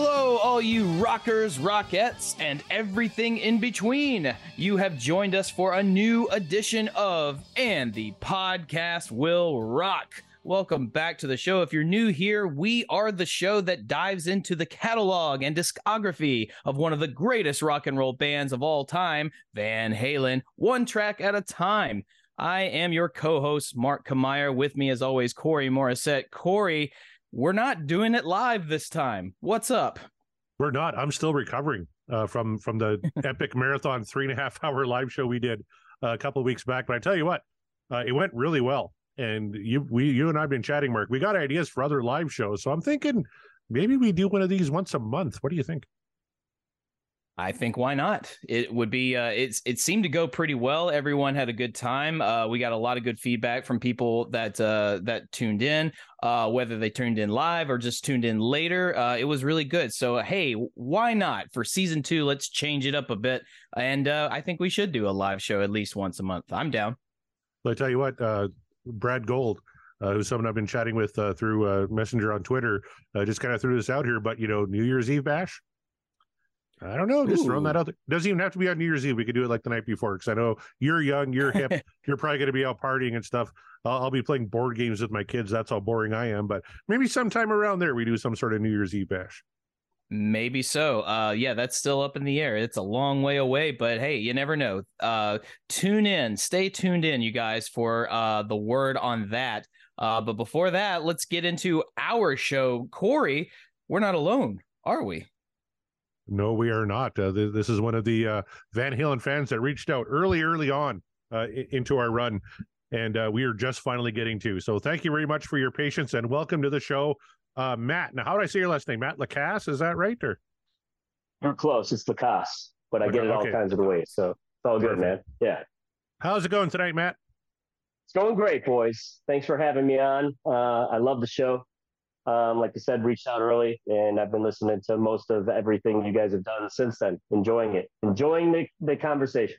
Hello, all you rockers, rockettes, and everything in between. You have joined us for a new edition of And the Podcast Will Rock. Welcome back to the show. If you're new here, we are the show that dives into the catalog and discography of one of the greatest rock and roll bands of all time, Van Halen, one track at a time. I am your co host, Mark Kameyer. With me, as always, Corey Morissette. Corey, we're not doing it live this time. What's up? We're not. I'm still recovering uh, from from the epic marathon three and a half hour live show we did uh, a couple of weeks back. But I tell you what, uh, it went really well. And you, we, you and I've been chatting, Mark. We got ideas for other live shows, so I'm thinking maybe we do one of these once a month. What do you think? I think why not? It would be. Uh, it's it seemed to go pretty well. Everyone had a good time. Uh, we got a lot of good feedback from people that uh, that tuned in, uh, whether they tuned in live or just tuned in later. Uh, it was really good. So hey, why not for season two? Let's change it up a bit, and uh, I think we should do a live show at least once a month. I'm down. Well, I tell you what, Brad Gold. who's someone I've been chatting with through Messenger on Twitter, just kind of threw this out here. But you know, New Year's Eve bash, I don't know. Just Ooh. throwing that out there. Doesn't even have to be on New Year's Eve. We could do it like the night before because I know you're young, you're hip, you're probably going to be out partying and stuff. I'll, I'll, be playing board games with my kids. That's how boring I am. But maybe sometime around there we do some sort of New Year's Eve bash. Maybe so. Uh, yeah, that's still up in the air. It's a long way away, but hey, you never know. Uh, tune in, stay tuned in, you guys, for uh, the word on that. Uh, but before that, let's get into our show. Corey, we're not alone, are we? No, we are not. Uh, th- this is one of the uh, Van Halen fans that reached out early, early on uh, into our run, and uh, we are just finally getting to. So, thank you very much for your patience and welcome to the show, uh, Matt. Now, how do I say your last name? Matt LaCasse, is that right? Or you're close. It's LaCasse, but I get it all okay. kinds of ways. So it's all good, man. Yeah. How's it going tonight, Matt? It's going great, boys. Thanks for having me on. Uh, I love the show. Um, like I said, reached out early, and I've been listening to most of everything you guys have done since then. Enjoying it, enjoying the, the conversation.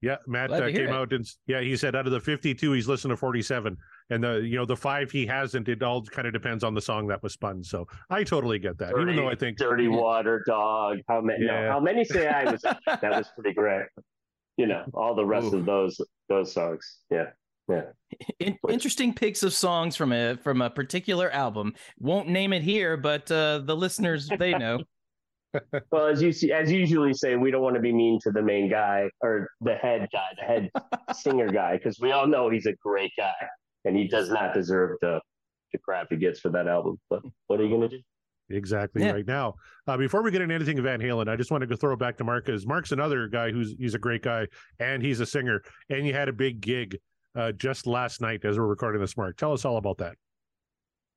Yeah, Matt uh, came it. out and yeah, he said out of the 52, he's listened to 47, and the you know the five he hasn't. It all kind of depends on the song that was spun. So I totally get that. Dirty, even though I think "Dirty Water Dog," how many? Yeah. No, how many say I was? that was pretty great. You know, all the rest Ooh. of those those songs. Yeah. Yeah. In, interesting picks of songs from a from a particular album. Won't name it here, but uh, the listeners they know. well, as you see, as you usually say, we don't want to be mean to the main guy or the head guy, the head singer guy, because we all know he's a great guy and he does not deserve the the crap he gets for that album. But what are you going to do? Exactly yeah. right now. Uh, before we get into anything Van Halen, I just wanted to throw it back to Mark because Mark's another guy who's he's a great guy and he's a singer and you had a big gig uh, just last night as we're recording this, Mark. Tell us all about that.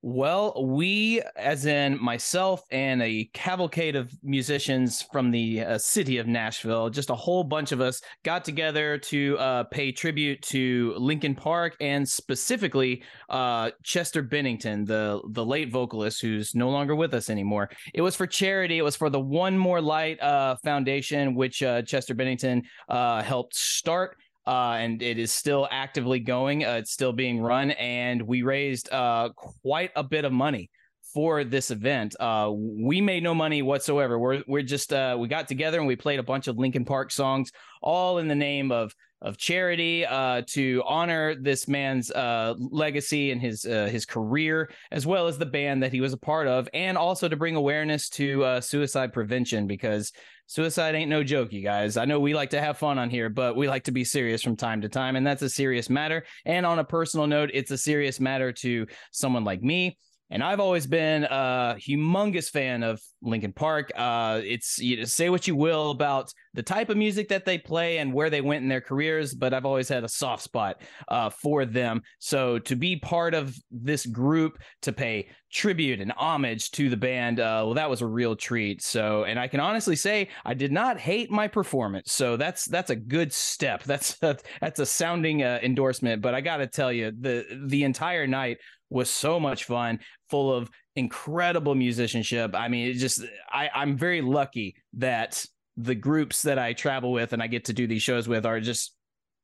Well, we, as in myself and a cavalcade of musicians from the uh, city of Nashville, just a whole bunch of us got together to uh, pay tribute to Linkin Park and specifically uh, Chester Bennington, the the late vocalist who's no longer with us anymore. It was for charity. It was for the One More Light uh, Foundation, which uh, Chester Bennington uh, helped start uh, and it is still actively going. Uh, it's still being run, and we raised uh, quite a bit of money for this event. Uh, we made no money whatsoever. We're we're just uh, we got together and we played a bunch of Linkin Park songs, all in the name of of charity uh, to honor this man's legacy and his his career, as well as the band that he was a part of, and also to bring awareness to suicide prevention because suicide ain't no joke, you guys. I know we like to have fun on here, but we like to be serious from time to time, and that's a serious matter. And on a personal note, it's a serious matter to someone like me and I've always been a humongous fan of Linkin Park. Uh, it's you know, say what you will about the type of music that they play and where they went in their careers, but I've always had a soft spot uh, for them. So to be part of this group to pay tribute and homage to the band, uh, well, that was a real treat. So, and I can honestly say I did not hate my performance. So that's that's a good step. That's that's a sounding uh, endorsement. But I got to tell you, the the entire night was so much fun, full of incredible musicianship. I mean, it just I, I'm very lucky that the groups that I travel with and I get to do these shows with are just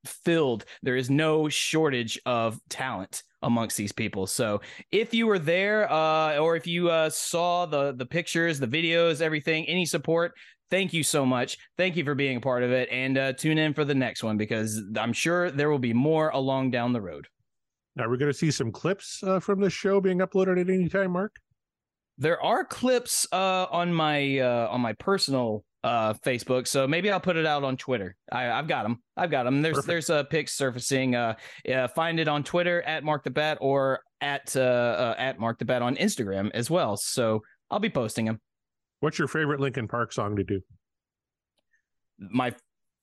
filled. There is no shortage of talent amongst these people. So if you were there, uh, or if you uh, saw the the pictures, the videos, everything, any support, thank you so much. Thank you for being a part of it, and uh, tune in for the next one because I'm sure there will be more along down the road. Now we're going to see some clips uh, from this show being uploaded at any time, Mark. There are clips uh, on my uh, on my personal uh, Facebook, so maybe I'll put it out on Twitter. I, have got them. I've got them. There's Perfect. there's a pic surfacing. Uh, find it on Twitter at Mark the Bat or at uh, uh, at Mark the Bat on Instagram as well. So I'll be posting them. What's your favorite Linkin Park song to do? My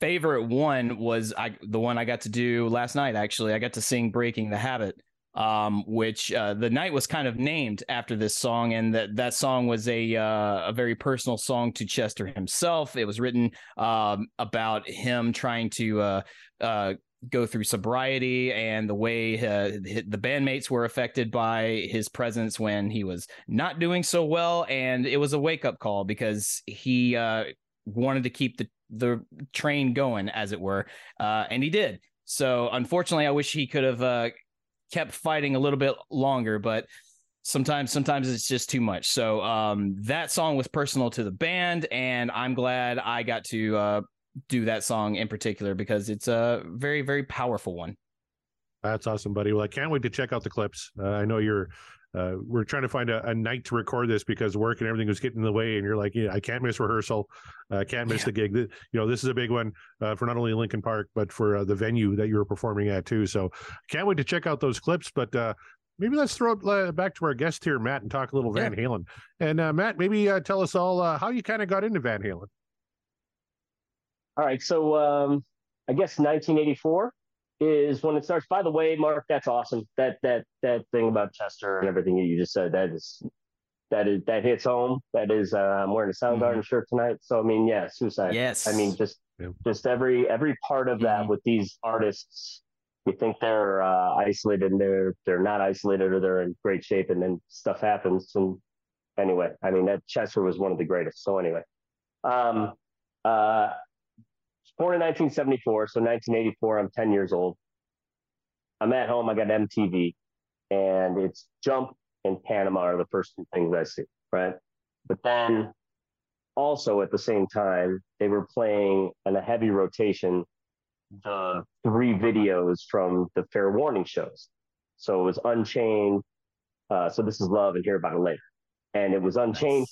favorite one was I the one I got to do last night. Actually, I got to sing "Breaking the Habit," um, which uh, the night was kind of named after this song, and that that song was a uh, a very personal song to Chester himself. It was written um, about him trying to uh, uh go through sobriety and the way uh, the bandmates were affected by his presence when he was not doing so well, and it was a wake up call because he uh, wanted to keep the the train going, as it were, uh, and he did. So unfortunately, I wish he could have uh, kept fighting a little bit longer, but sometimes sometimes it's just too much. So um, that song was personal to the band, and I'm glad I got to uh, do that song in particular because it's a very very powerful one. That's awesome, buddy. Well, I can't wait to check out the clips. Uh, I know you're uh, we're trying to find a, a, night to record this because work and everything was getting in the way. And you're like, yeah, I can't miss rehearsal. I uh, can't miss yeah. the gig. You know, this is a big one uh, for not only Linkin Park, but for uh, the venue that you were performing at too. So can't wait to check out those clips. But uh, maybe let's throw it back to our guest here, Matt, and talk a little Van Halen. And Matt, maybe tell us all how you kind of got into Van Halen. All right. So um, I guess 1984 is when it starts. By the way, Mark, that's awesome. That that that thing about Chester and everything that you just said that is that is that hits home. That is, uh, I'm wearing a Soundgarden mm-hmm. shirt tonight. So I mean, yeah, suicide. Yes. I mean, just yeah. just every every part of that mm-hmm. with these artists. You think they're uh, isolated and they're they're not isolated or they're in great shape, and then stuff happens. And anyway, I mean that Chester was one of the greatest. So anyway, um, uh, born in 1974, so 1984, I'm 10 years old. I'm at home, I got MTV, and it's Jump and Panama are the first two things I see, right? But then also at the same time, they were playing in a heavy rotation the three videos from the Fair Warning shows. So it was Unchained. Uh, so this is Love and Hear About It Later. And it was Unchained.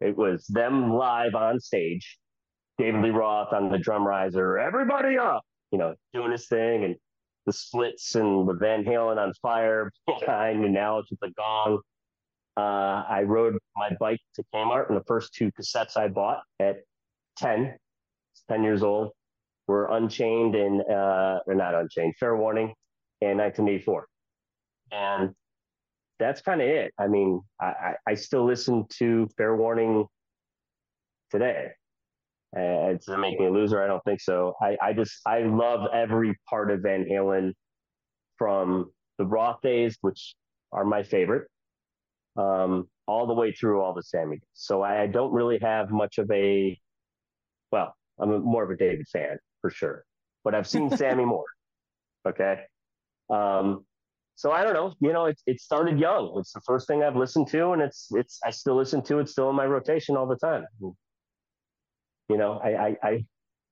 Nice. It was them live on stage David Lee Roth on the drum riser, everybody up, you know, doing his thing, and the splits and the Van Halen on fire behind and Alex with the gong. Uh, I rode my bike to Kmart, and the first two cassettes I bought at 10, 10 years old, were Unchained and, uh, or not Unchained, Fair Warning in 1984. And that's kind of it. I mean, I, I still listen to Fair Warning today. Uh, does it make me a loser? I don't think so. I, I just I love every part of Van Halen from the Roth days, which are my favorite, um, all the way through all the Sammy. days. So I, I don't really have much of a well, I'm a, more of a David fan for sure, but I've seen Sammy more. Okay. Um, so I don't know. You know, it it started young. It's the first thing I've listened to, and it's it's I still listen to it. Still in my rotation all the time. You know, I I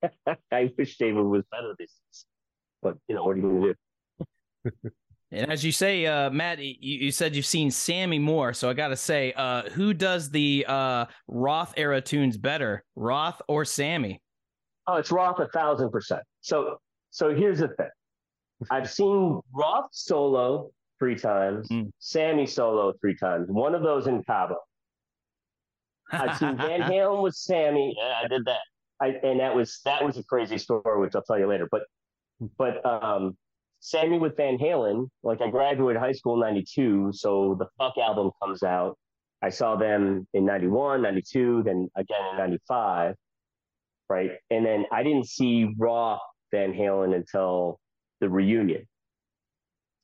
I, I wish David was better this, but you know, what are you going to do? And as you say, uh, Matt, you, you, said you've seen Sammy more, so I got to say, uh, who does the uh, Roth era tunes better, Roth or Sammy? Oh, it's Roth a thousand percent. So, so here's the thing: I've seen Roth solo three times. Mm. Sammy solo three times. One of those in Cabo. I've seen Van Halen with Sammy. Yeah, I did that. I and that was that was a crazy story, which I'll tell you later. But but um Sammy with Van Halen, like I graduated high school in 92, so the Fuck album comes out. I saw them in 91, 92, then again in 95, right? And then I didn't see Raw Van Halen until the reunion.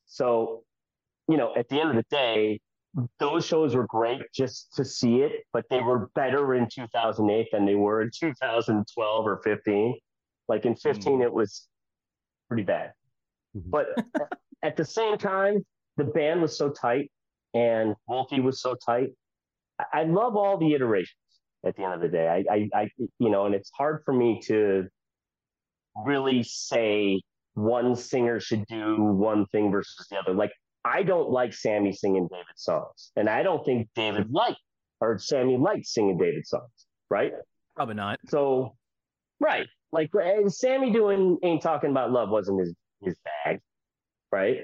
So, you know, at the end of the day, those shows were great just to see it, but they were better in 2008 than they were in 2012 or 15. Like in 15, it was pretty bad. Mhm. But at the same time, the band was so tight and Wolfie was so tight. I, I love all the iterations at the end of the day. I, I, I, you know, and it's hard for me to really say one singer should do one thing versus the other. Like, I don't like Sammy singing David's songs, and I don't think David liked or Sammy liked singing David's songs, right? Probably not. So, right, like and Sammy doing "Ain't Talking About Love" wasn't his his bag, right?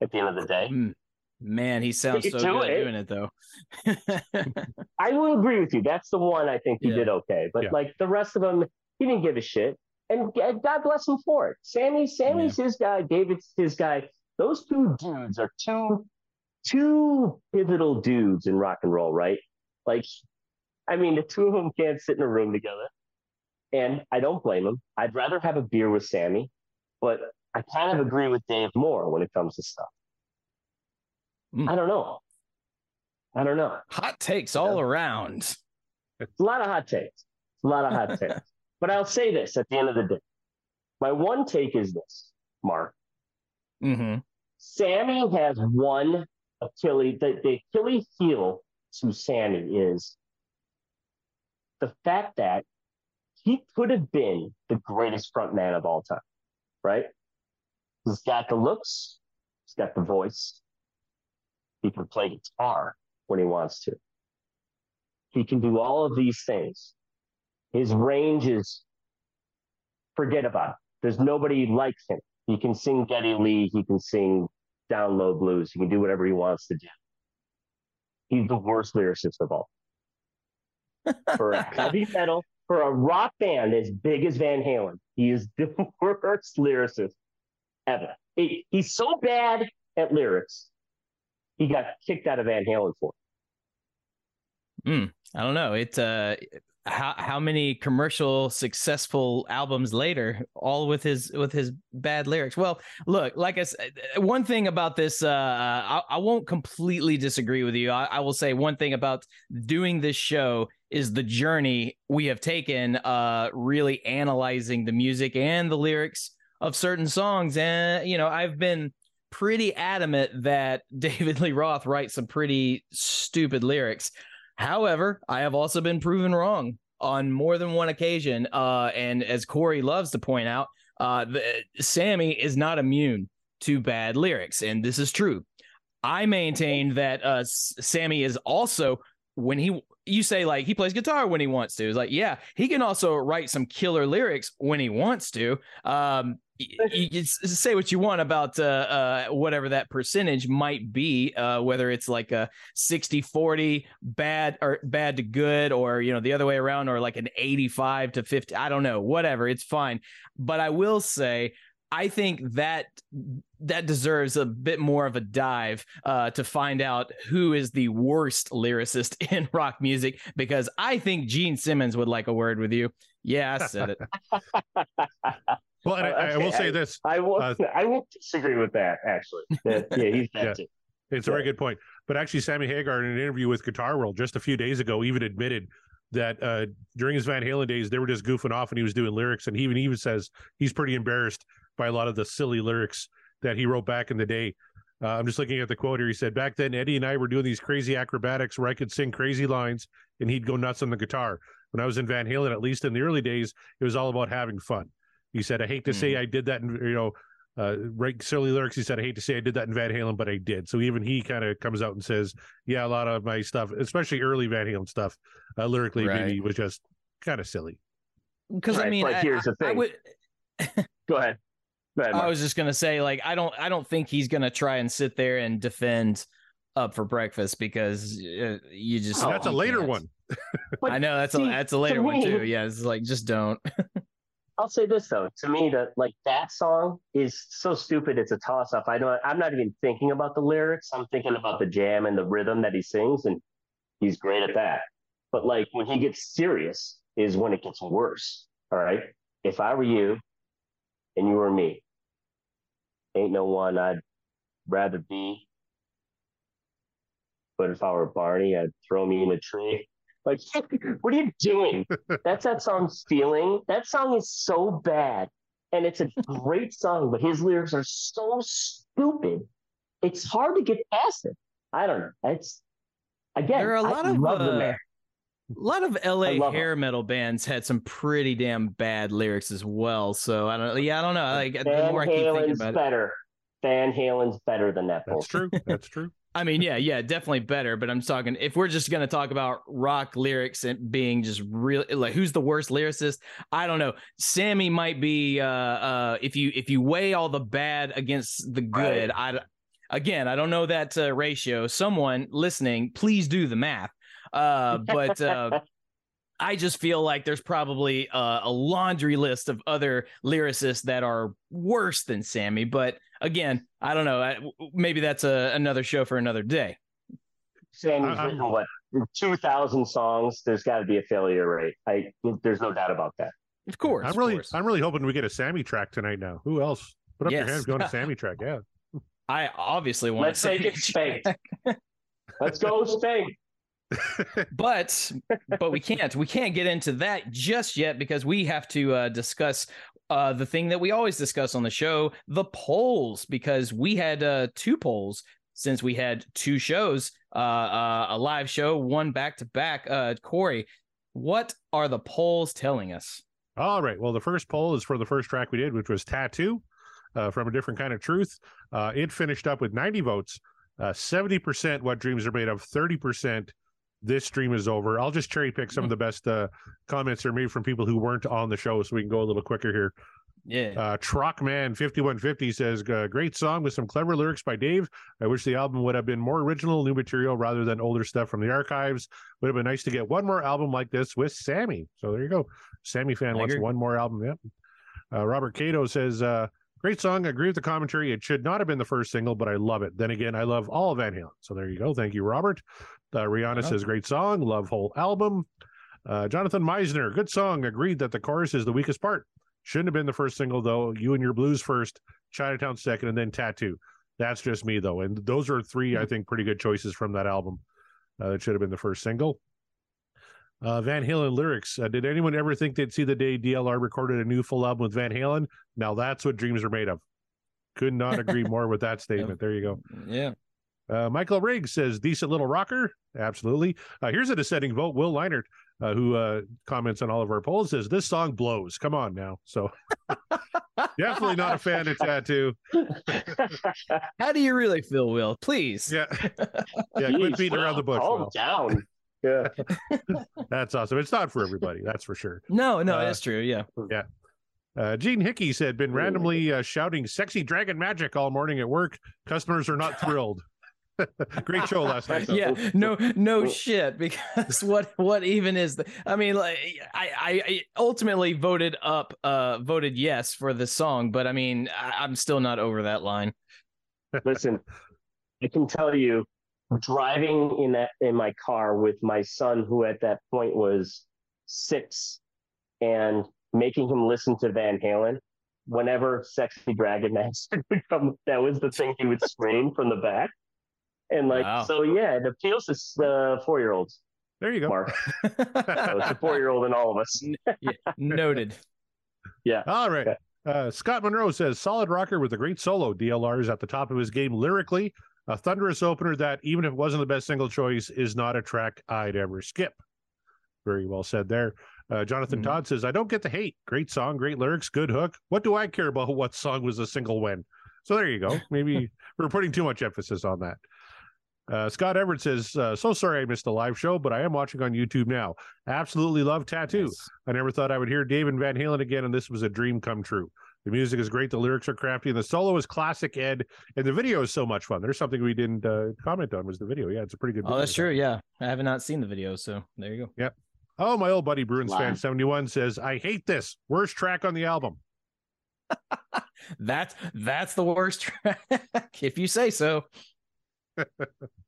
At the end of the day, Mm, Man, he sounds so do good it. doing it though. I will agree with you. That's the one I think he Yeah. did okay, but Yeah. like the rest of them, he didn't give a shit, and God bless him for it. Sammy, Sammy's his guy. David's his guy. Those two dudes are two two pivotal dudes in rock and roll, right? Like, I mean, the two of them can't sit in a room together. And I don't blame them. I'd rather have a beer with Sammy, but I kind of agree with Dave more when it comes to stuff. Mm. I don't know. I don't know. Hot takes all around. It's a lot of hot takes. A lot of hot takes. But I'll say this at the end of the day. My one take is this, Mark. Hmm Sammy has one Achilles, the, the Achilles heel to Sammy is the fact that he could have been the greatest front man of all time, right? He's got the looks, he's got the voice, he can play guitar when he wants to. He can do all of these things. His range is forget about it. There's nobody like him. He can sing Geddy Lee, he can sing down low blues, he can do whatever he wants to do. He's the worst lyricist of all. For a heavy metal, for a rock band as big as Van Halen, he is the worst lyricist ever. He- he's so bad at lyrics, he got kicked out of Van Halen for. it. I don't know. It uh how how many commercial successful albums later, all with his with his bad lyrics. Well, look, like I said, one thing about this, uh, I, I won't completely disagree with you. I, I will say one thing about doing this show is the journey we have taken, uh, really analyzing the music and the lyrics of certain songs, and you know, I've been pretty adamant that David Lee Roth writes some pretty stupid lyrics. However, I have also been proven wrong on more than one occasion. Uh, and as Corey loves to point out, uh, the, Sammy is not immune to bad lyrics, and this is true. I maintain that uh, Sammy is also when he you say like he plays guitar when he wants to. It's like yeah, he can also write some killer lyrics when he wants to. Um, you say what you want about uh, uh, whatever that percentage might be, uh, whether it's like a 60 40 bad or bad to good, or you know, the other way around, or like an 85 to 50. I don't know, whatever, it's fine. But I will say, I think that that deserves a bit more of a dive uh, to find out who is the worst lyricist in rock music, because I think Gene Simmons would like a word with you. Yeah, I said it. Well, and I, I Okay, will say I- this: I won't, Uh, I won't disagree with that, actually. Yeah, yeah, he's Yeah. It's a very good point. But actually, Sammy Hagar, in an interview with Guitar World just a few days ago, even admitted that uh, during his Van Halen days, they were just goofing off and he was doing lyrics. And he even even says he's pretty embarrassed by a lot of the silly lyrics that he wrote back in the day. Uh, I'm just looking at the quote here. He said, Back then, Eddie and I were doing these crazy acrobatics where I could sing crazy lines and he'd go nuts on the guitar. When I was in Van Halen, at least in the early days, it was all about having fun. He said, I hate to say I did that, and you know, uh, right silly lyrics. He said, I hate to say I did that in Van Halen, but I did. So even he kind of comes out and says, yeah, a lot of my stuff, especially early Van Halen stuff, uh, lyrically Right. maybe was just kind of silly. Because I mean, but I- here's the I- I thing. would- Go ahead. Go ahead, I was just gonna say, like, I don't, I don't think he's gonna try and sit there and defend up for breakfast because uh, you just Oh, That's a later can't. one. But I know that's a that's a to later one too. Yeah, it's like just don't. I'll say this though, to me, that like that song is so stupid. It's a toss up. I don't. I'm not even thinking about the lyrics. I'm thinking about the jam and the rhythm that he sings, and he's great at that. But like when he gets serious, is when it gets worse. All right. If I were you, and you were me, ain't no one I'd rather be. But if I were Barney, I'd throw me in a tree. Like, what are you doing? That's that song's feeling. That song is so bad. And it's a great song, but his lyrics are so stupid. It's hard to get past it. I don't know. It's again, There are a lot I of love the uh, man. a lot of LA love hair metal bands had some pretty damn bad lyrics as well. So I don't. Yeah, I don't know. Like the Van more I keep thinking Halen's about it, better. Van Halen's better than that That's bullshit. true. That's true. I mean, yeah, yeah, definitely better. But I'm talking if we're just gonna talk about rock lyrics and being just real, like who's the worst lyricist? I don't know. Sammy might be. Uh, uh, if you if you weigh all the bad against the good, I again, I don't know that uh, ratio. Someone listening, please do the math. Uh, but uh, I just feel like there's probably a, a laundry list of other lyricists that are worse than Sammy. But again, I don't know. I, maybe that's a, another show for another day. Sammy's I- I'm- written what two thousand songs. There's got to be a failure rate. I there's no doubt about that. Of course, I'm really, course. I'm really hoping we get a Sammy track tonight. Now, who else? Put up your Yes. hands, going to Sammy track. Yeah. I obviously want Let's to make it spanked. Let's go spank. but but we can't we can't get into that just yet because we have to uh, discuss uh, the thing that we always discuss on the show the polls because we had uh, two polls since we had two shows uh, uh, a live show one back to back uh corey what are the polls telling us All right. Well, the first poll is for the first track we did, which was Tattoo uh, from a Different Kind of Truth. It finished up with 90 votes, uh, 70% What Dreams Are Made of, 30% This Stream is Over. I'll just cherry pick some of the best uh, comments that are made from people who weren't on the show so we can go a little quicker here. yeah Uh, Truckman5150 says, uh, Great song with some clever lyrics by Dave. I wish the album would have been more original, new material rather than older stuff from the archives. Would have been nice to get one more album like this with Sammy. So there you go. Sammy fan I wants agree. one more album. Yep. Uh, Robert Cato says, uh, Great song. I agree with the commentary. It should not have been the first single, but I love it. Then again, I love all of Van Halen. So there you go. Thank you, Robert. Uh, Rihanna Yeah. says, Great song. Love whole album. Uh, Jonathan Meisner, good song. Agreed that the chorus is the weakest part. Shouldn't have been the first single though. You and your blues first, Chinatown second, and then Tattoo. That's just me though, and those are three I think pretty good choices from that album. Uh, that should have been the first single. Uh, Van Halen lyrics. Uh, did anyone ever think they'd see the day DLR recorded a new full album with Van Halen? Now that's what dreams are made of. Could not agree more with that statement. There you go. yeah Uh, Michael Riggs says, decent little rocker. Absolutely. Uh, here's a dissenting vote. Will Leinert, uh, who uh, comments on all of our polls, says, this song blows. Come on now. So definitely not a fan of Tattoo. how do you really feel will please Yeah. Yeah. Quit Jeez, beating around the bush. Calm Will. down. Yeah. That's awesome. It's not for everybody. That's for sure. no no Uh, that's true yeah Yeah. Uh, Gene Hickey said, been randomly uh, shouting sexy dragon magic all morning at work. Customers are not thrilled. Great show last night. Though. yeah no no shit because what what even is the i mean like I, I i ultimately voted up uh voted yes for the song but i mean I, i'm still not over that line Listen, I can tell you, driving in that in my car with my son, who at that point was six, and making him listen to Van Halen. Whenever "Sexy Dragon Master" would come, that was the thing he would scream from the back. And like, Wow. so yeah, it appeals to uh, four year olds. There you go. Mark, so it's a four year old in all of us. Yeah, noted Yeah. All right. Okay. Uh, Scott Monroe says solid rocker with a great solo. DLR is at the top of his game lyrically. A thunderous opener that, even if it wasn't the best single choice, is not a track I'd ever skip. Very well said there. Uh, Jonathan Mhm. Todd says, I don't get the hate. Great song, great lyrics, good hook. What do I care about what song was a single win? So there you go. Maybe we're putting too much emphasis on that. Uh, Scott Everett says, uh, So sorry I missed the live show, but I am watching on YouTube now. Absolutely love Tattoo. Yes. I never thought I would hear Dave and Van Halen again, and this was a dream come true. The music is great. The lyrics are crafty, and the solo is classic Ed. And the video is so much fun. There's something we didn't uh, comment on was the video. Yeah, it's a pretty good. Oh, that's true. Yeah, I have not seen the video, so there you go. Yep. Oh, my old buddy Bruins fan seventy one says, I hate this. Worst track on the album. That's that's the worst track, if you say so.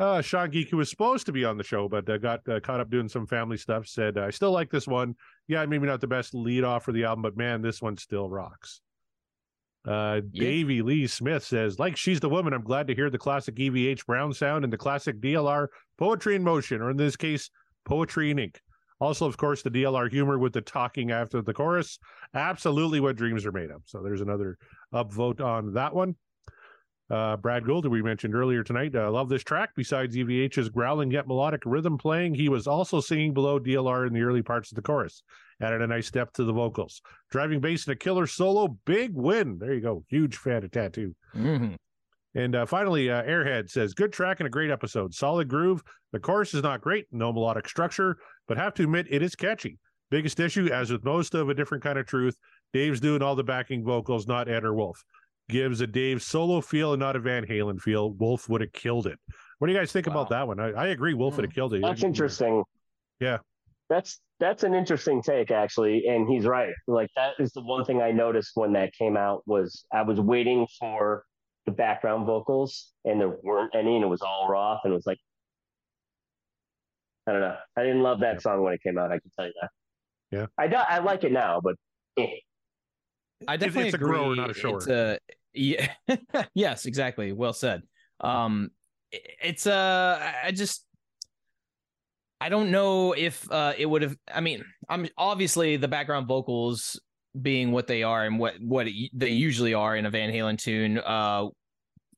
Uh, Sean Geek, who was supposed to be on the show, but uh, got uh, caught up doing some family stuff, said, I still like this one. Yeah, maybe not the best lead off for the album, but man, this one still rocks. Uh, Yeah. Davey Lee Smith says, like She's the Woman, I'm glad to hear the classic EVH Brown sound and the classic DLR Poetry in Motion, or in this case, Poetry in Ink. Also, of course, the DLR humor with the talking after the chorus. Absolutely what dreams are made of. So there's another upvote on that one. Uh, Brad Gould, who we mentioned earlier tonight, uh, love this track. Besides EVH's growling yet melodic rhythm playing, he was also singing below DLR in the early parts of the chorus. Added a nice step to the vocals. Driving bass and a killer solo, big win. There you go. Huge fan of Tattoo. Mhm. And uh, finally, uh, Airhead says, good track and a great episode. Solid groove. The chorus is not great, no melodic structure, but have to admit it is catchy. Biggest issue, as with most of a different kind of truth, Dave's doing all the backing vocals, not Ed or Wolf. Gives a Dave solo feel and not a Van Halen feel. Wolf would have killed it. What do you guys think about that one? I, I agree. Wolf would have killed it. That's interesting. Yeah. That's that's an interesting take actually, and he's right. Like that is the one thing I noticed when that came out was I was waiting for the background vocals and there weren't any, and it was all Roth, and it was like I don't know. I didn't love that song when it came out. I can tell you that. Yeah. I do, I like it now, but eh. I It's- definitely it's a agree. grower, not a shower. It's a yeah, yes, exactly. Well said. Um, it's uh, I- just I don't know if uh it would have. I mean, I'm obviously the background vocals being what they are and what what it, they usually are in a Van Halen tune uh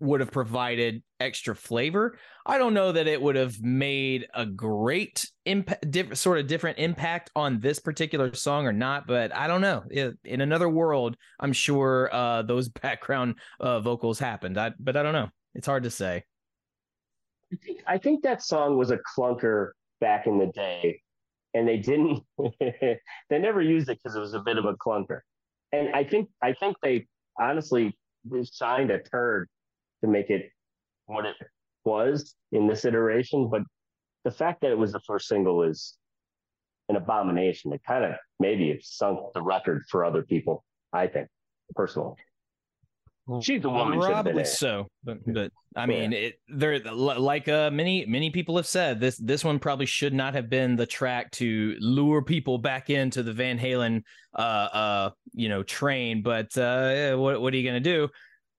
would have provided extra flavor. I don't know that it would have made a great impact, diff- sort of different impact on this particular song or not. But I don't know. I- In another world, I'm sure uh, those background uh, vocals happened. I, but I don't know. It's hard to say. I think I think that song was a clunker back in the day, and they didn't. they never used it because it was a bit of a clunker, and I think I think they honestly signed a turd to make it what it was in this iteration. But the fact that it was the first single is an abomination. It kind of maybe it sunk the record for other people. I think personally. She's a woman. should have been Probably so, but but I mean, it there like uh, many many people have said this this one probably should not have been the track to lure people back into the Van Halen uh uh you know train. But uh, what what are you gonna do?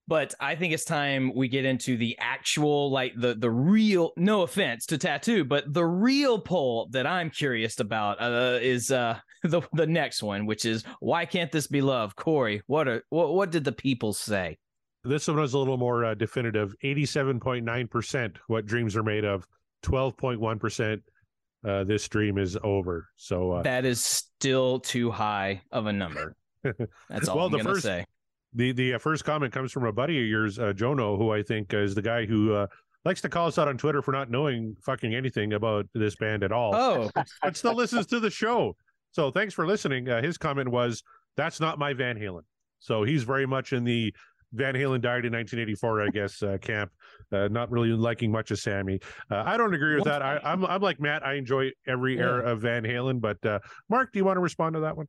But I think it's time we get into the actual like the the real. No offense to tattoo, but the real poll that I'm curious about uh, is uh the the next one, which is why can't this be love? Corey, what are what what did the people say? This one was a little more uh, definitive 87.9% what dreams are made of, 12.1%. Uh, this dream is over. So, uh, That is still too high of a number. That's all Well, I'm the gonna first- say. The the uh, first comment comes from a buddy of yours, uh, Jono, who I think is the guy who uh, likes to call us out on Twitter for not knowing fucking anything about this band at all, Oh, but still listens to the show. So thanks for listening. Uh, his comment was, "That's not my Van Halen." So he's very much in the Van Halen died in 1984, I guess, uh, camp. Uh, not really liking much of Sammy. Uh, I don't agree with that. I, I'm I'm like Matt. I enjoy every Yeah. era of Van Halen. But uh, Mark, do you want to respond to that one?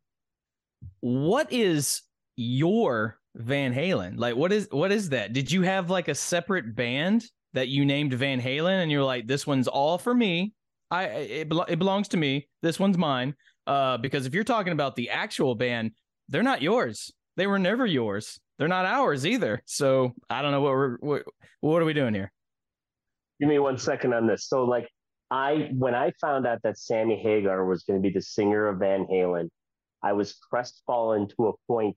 what is your Van Halen? Like, what is what is that? Did you have like a separate band that you named Van Halen, and you're like, this one's all for me. I it, it belongs to me. This one's mine. Uh, because if you're talking about the actual band, they're not yours. They were never yours. They're not ours either. So I don't know what we're what, what are we doing here? give me one second on this. So, like, I when I found out that Sammy Hagar was going to be the singer of Van Halen, I was crestfallen to a point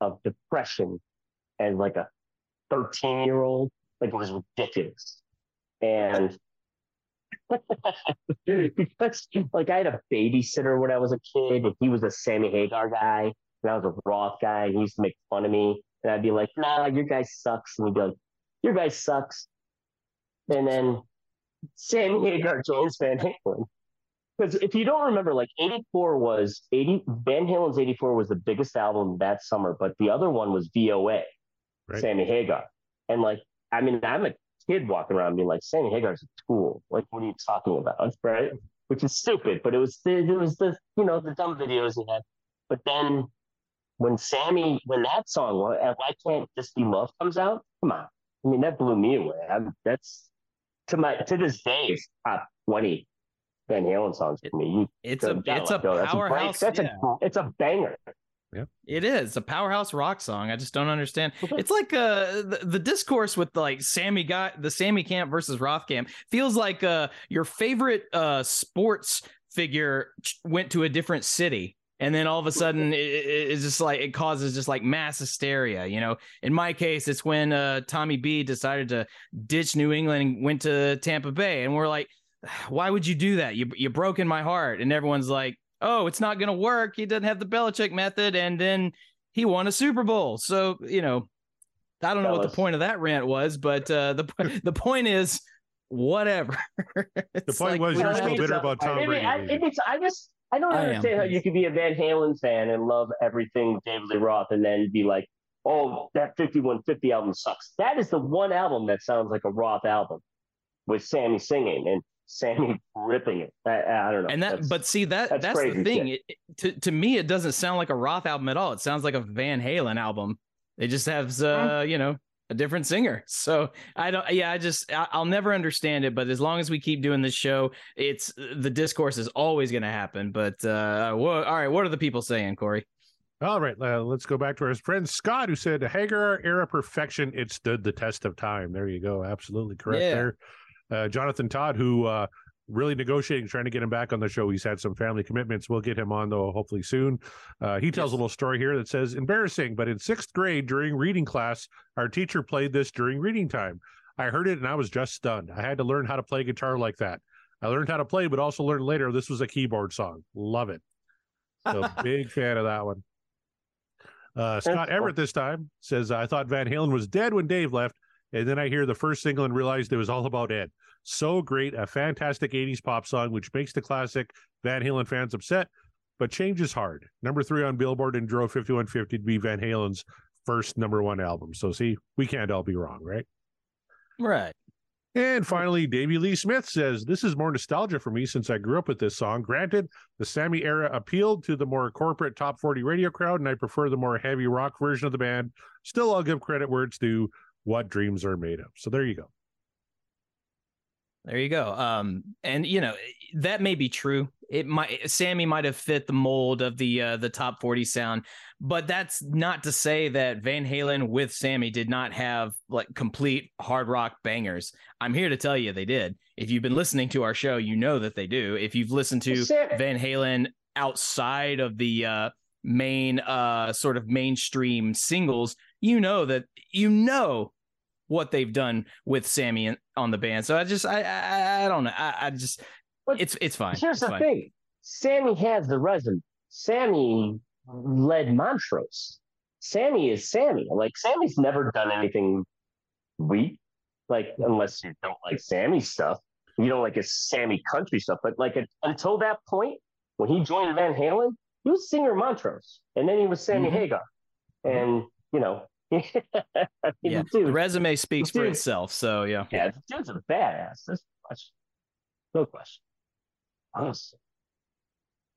of depression as like a 13 year old. Like, it was ridiculous. And because, like, I had a babysitter when I was a kid, and he was a Sammy Hagar guy, and I was a Roth guy, and he used to make fun of me. And I'd be like, nah, your guy sucks. And he'd be like, your guy sucks. And then Sammy Hagar joins Van Halen. Because if you don't remember, like '84 was '80. Van Halen's '84 was the biggest album that summer, but the other one was VOA, Right. Sammy Hagar, and like I mean, I'm a kid walking around being like, Sammy Hagar's a tool. Like, what are you talking about? Right? Which is stupid, but it was the it was the you know the dumb videos he had. But then when Sammy when that song Why uh, Why Can't This Be Love comes out, come on. I mean, that blew me away. I'm, that's to my to this day it's top twenty Van Halen songs for me. You It's a gotta it's a let go. That's break. powerhouse. That's yeah. a it's a banger. Yeah. It is a powerhouse rock song. I just don't understand. It's like uh the, the discourse with like Sammy got the Sammy Camp versus Roth Camp feels like uh your favorite uh sports figure went to a different city and then all of a sudden it, it- it's just like it causes just like mass hysteria you know in my case it's when uh tommy b decided to ditch new england and went to tampa bay and we're like why would you do that? You, you broke in my heart. And everyone's like oh it's not gonna work. He doesn't have the Belichick method. And then he won a super bowl. So you know i don't know what the point of that rant was but uh the, the point is whatever. The point was you're still bitter about Tom I, Brady. I, it makes, I just I don't I am. understand how you could be a Van Halen fan and love everything David Lee Roth and then be like, oh, that 5150 album sucks. That is the one album that sounds like a Roth album with Sammy singing. And Sammy ripping it. I, I don't know. and that That's- but see that that's that's, the thing it, to, to me it doesn't sound like a roth album at all it sounds like a van halen album They just have, uh you know a different singer so i don't yeah i just I, i'll never understand it but as long as we keep doing this show it's the discourse is always going to happen but uh wha- all right what are the people saying corey All right, uh, let's go back to our friend Scott, who said Hagar era perfection. It stood the test of time. There you go. Absolutely correct Yeah. there. Uh, Jonathan Todd, who uh, really negotiating, trying to get him back on the show. He's had some family commitments. We'll get him on though, hopefully soon. Uh, he tells Yes. a little story here that says embarrassing, but in sixth grade during reading class, our teacher played this during reading time. I heard it and I was just stunned. I had to learn how to play guitar like that. I learned how to play, but also learned later this was a keyboard song. Love it. So big fan of that one. Uh, Scott. Everett this time says, I thought Van Halen was dead when Dave left. And then I hear the first single and realized it was all about Ed. So great, a fantastic 80s pop song, which makes the classic Van Halen fans upset, but change is hard. Number three on Billboard and drove 5150 to be Van Halen's first number one album. So, see, we can't all be wrong, right? right And finally, Davey Lee Smith says, This is more nostalgia for me since I grew up with this song. Granted, the Sammy era appealed to the more corporate top 40 radio crowd, and I prefer the more heavy rock version of the band. Still, I'll give credit where it's due. What dreams are made of. So there you go. There you go. Um, and you know that may be true. It might Sammy might have fit the mold of the uh, the top forty sound, but that's not to say that Van Halen with Sammy did not have like complete hard rock bangers. I'm here to tell you they did. If you've been listening to our show, you know that they do. If you've listened to Van Halen outside of the uh, main uh, sort of mainstream singles, you know that you know what they've done with Sammy on the band. So I just I I, I don't know. I, I just But it's it's fine. Here's It's the fine. thing Sammy has the resume. Sammy led Montrose. Sammy is Sammy. Like, Sammy's never done anything weak, like, unless you don't like Sammy stuff. You don't like his Sammy country stuff. But, like, until that point, when he joined Van Halen, he was singer Montrose. And then he was Sammy Mhm. Hagar. And, you know, I mean, Yeah, dude, the resume speaks for itself. So yeah. yeah, the dude's a badass. There's no question. No question. Honestly.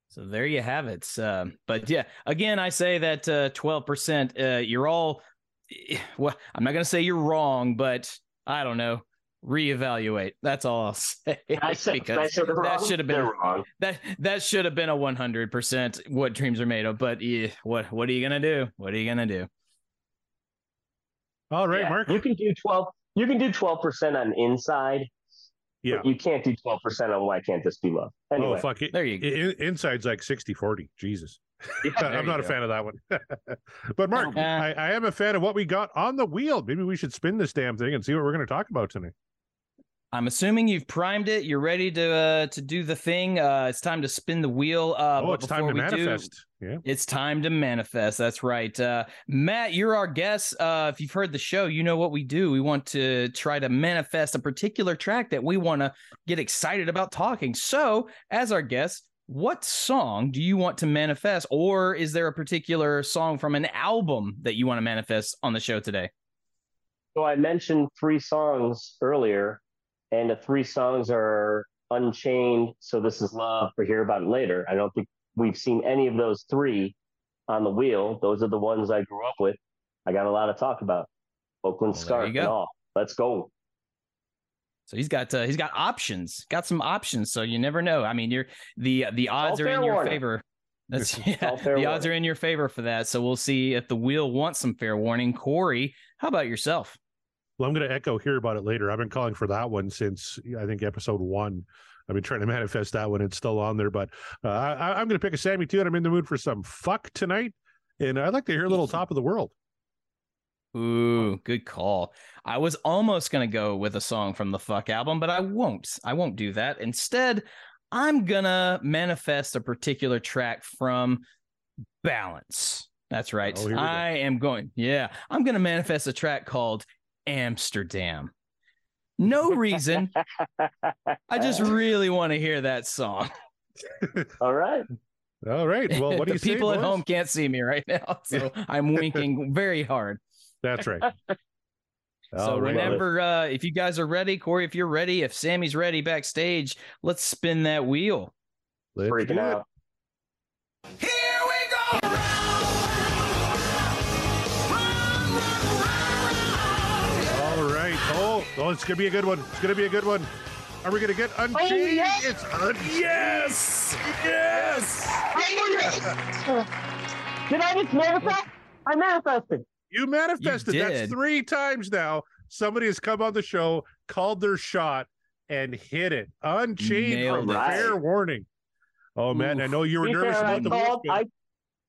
So there you have it. Um, but yeah, again, I say that uh, twelve percent. Uh, you're all. Well, I'm not going to say you're wrong, but I don't know. Reevaluate. That's all I'll say. I said because I that should have been wrong. that that should have been a 100 percent what dreams are made of. But yeah, what what are you gonna do? What are you gonna do? All right, Yeah, Mark. You can do twelve. You can do twelve percent on inside. Yeah. But you can't do twelve percent on why can't this be love? Oh, anyway, Oh, fuck it. There you go. In- Inside's like 60 40. Jesus. Yeah, I'm you not a go. fan of that one. but Mark, I, I am a fan of what we got on the wheel. Maybe we should spin this damn thing and see what we're going to talk about tonight. I'm assuming you've primed it. You're ready to uh, to do the thing. Uh, it's time to spin the wheel. Uh, oh, it's time to before we do- manifest. Yeah. It's time to manifest. That's right. Uh, Matt, you're our guest. Uh, if you've heard the show, you know what we do. We want to try to manifest a particular track that we want to get excited about talking. So, as our guest, what song do you want to manifest? Or is there a particular song from an album that you want to manifest on the show today? So I mentioned three songs earlier, and the three songs are Unchained. So this is love. For hear about it later. I don't think we've seen any of those three on the wheel. Those are the ones I grew up with. I got a lot to talk about. Oakland Well, Scarf and all. Let's go. So he's got uh, he's got options, got some options. So you never know. I mean, you're the the odds are in your warning. favor. That's yeah, the odds are in your favor for that. So we'll see if the wheel wants some fair warning. Corey, how about yourself? Well, I'm going to echo hear about it later. I've been calling for that one since I think episode one. I've been trying to manifest that one. It's still on there, but uh, I, I'm going to pick a Sammy too, and I'm in the mood for some fuck tonight. And I'd like to hear a little top of the world. Ooh, good call. I was almost gonna go with a song from the Fuck album, but I won't. I won't do that. Instead, I'm gonna manifest a particular track from Balance. That's right. Oh, here we go. I am going. Yeah, I'm gonna manifest a track called Amsterdam. No reason. I just really want to hear that song. All right. All right. Well, what do the you say, people at boys? home can't see me right now, so I'm winking very hard. That's right. So All right. whenever uh if you guys are ready, Corey, if you're ready, if Sammy's ready backstage, let's spin that wheel. Let's do Freaking it. out. Here Oh, oh, it's gonna be a good one. It's gonna be a good one. Are we gonna get unchained? Oh, yes. It's un- yes, yes. Did I just manifest? I manifested. You manifested. That's three times now. Somebody has come on the show, called their shot, and hit it. Unchained Nailed from it. fair warning. Oh man, I know you were nervous fair, I about the called, I.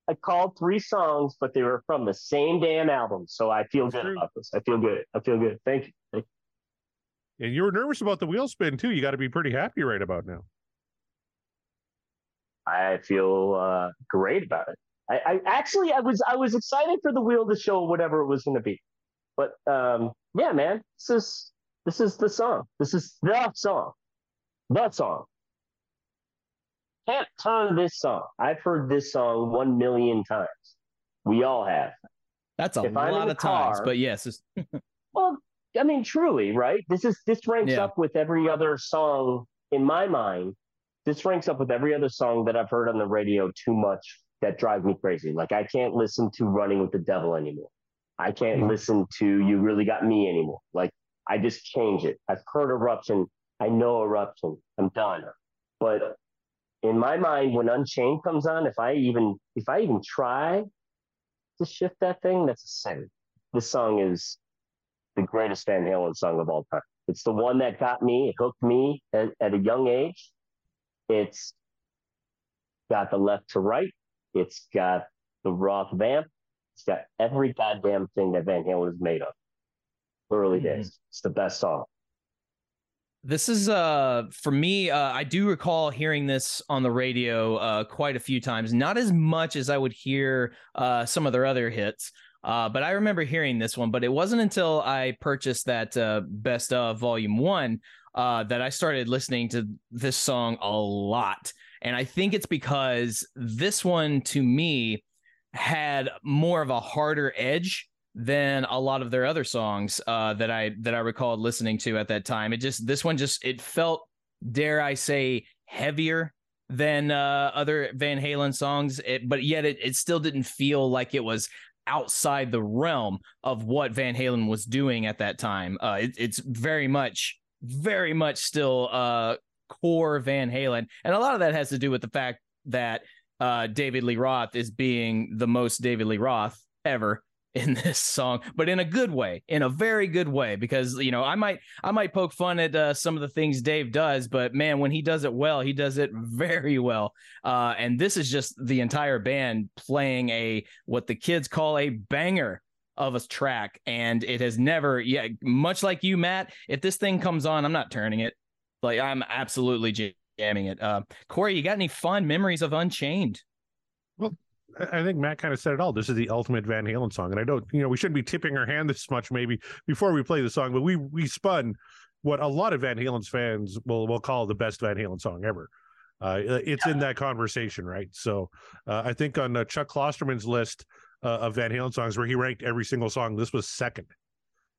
I called three songs, but they were from the same damn album. So I feel That's good true. about this. I feel good. I feel good. Thank you. Thank you. And you were nervous about the wheel spin too. You got to be pretty happy right about now. I feel uh, great about it. I, I actually I was I was excited for the wheel to show whatever it was going to be, but um, yeah, man, this is this is the song. This is the song, the song. Can't turn this song. I've heard this song one million times. We all have. That's a If I'm in lot the of times, but yes, it's, Well, I mean, truly, right? This is this ranks Yeah. up with every other song in my mind. This ranks up with every other song that I've heard on the radio too much that drives me crazy. Like I can't listen to Running with the Devil anymore. I can't Mm-hmm. listen to You Really Got Me anymore. Like I just change it. I've heard Eruption. I know Eruption. I'm done. But in my mind, when Unchained comes on, if I even if I even try to shift that thing, that's a sin. This song is the greatest Van Halen song of all time. It's the one that got me, it hooked me at, at a young age. It's got the left to right. It's got the Roth vamp. It's got every goddamn thing that Van Halen is made of. Early Mhm. days. It's the best song. this is uh for me. Uh, I do recall hearing this on the radio uh quite a few times. Not as much as I would hear uh some of their other hits. Uh, but I remember hearing this one, but it wasn't until I purchased that uh, best of volume one uh, that I started listening to this song a lot. And I think it's because this one to me had more of a harder edge than a lot of their other songs uh, that I that I recalled listening to at that time. It just this one just it felt, dare I say, heavier than uh, other Van Halen songs. It, but yet it it still didn't feel like it was outside the realm of what Van Halen was doing at that time. Uh, it, it's very much, very much still uh, core Van Halen, and a lot of that has to do with the fact that uh, David Lee Roth is being the most David Lee Roth ever in this song, but in a good way, in a very good way. Because you know, I might I might poke fun at uh, some of the things Dave does, but man, when he does it well, he does it very well. Uh, and this is just the entire band playing a what the kids call a banger of a track, and it has never, yeah, much like you, Matt. If this thing comes on, I'm not turning it. Like I'm absolutely jamming it. Uh, Corey, you got any fun memories of Unchained? I think Matt kind of said it all. This is the ultimate Van Halen song, and I don't, you know, we shouldn't be tipping our hand this much maybe before we play the song, but we we spun what a lot of Van Halen's fans will will call the best Van Halen song ever. Uh, it's in that conversation, right? So uh, I think on uh, Chuck Klosterman's list uh, of Van Halen songs, where he ranked every single song, this was second.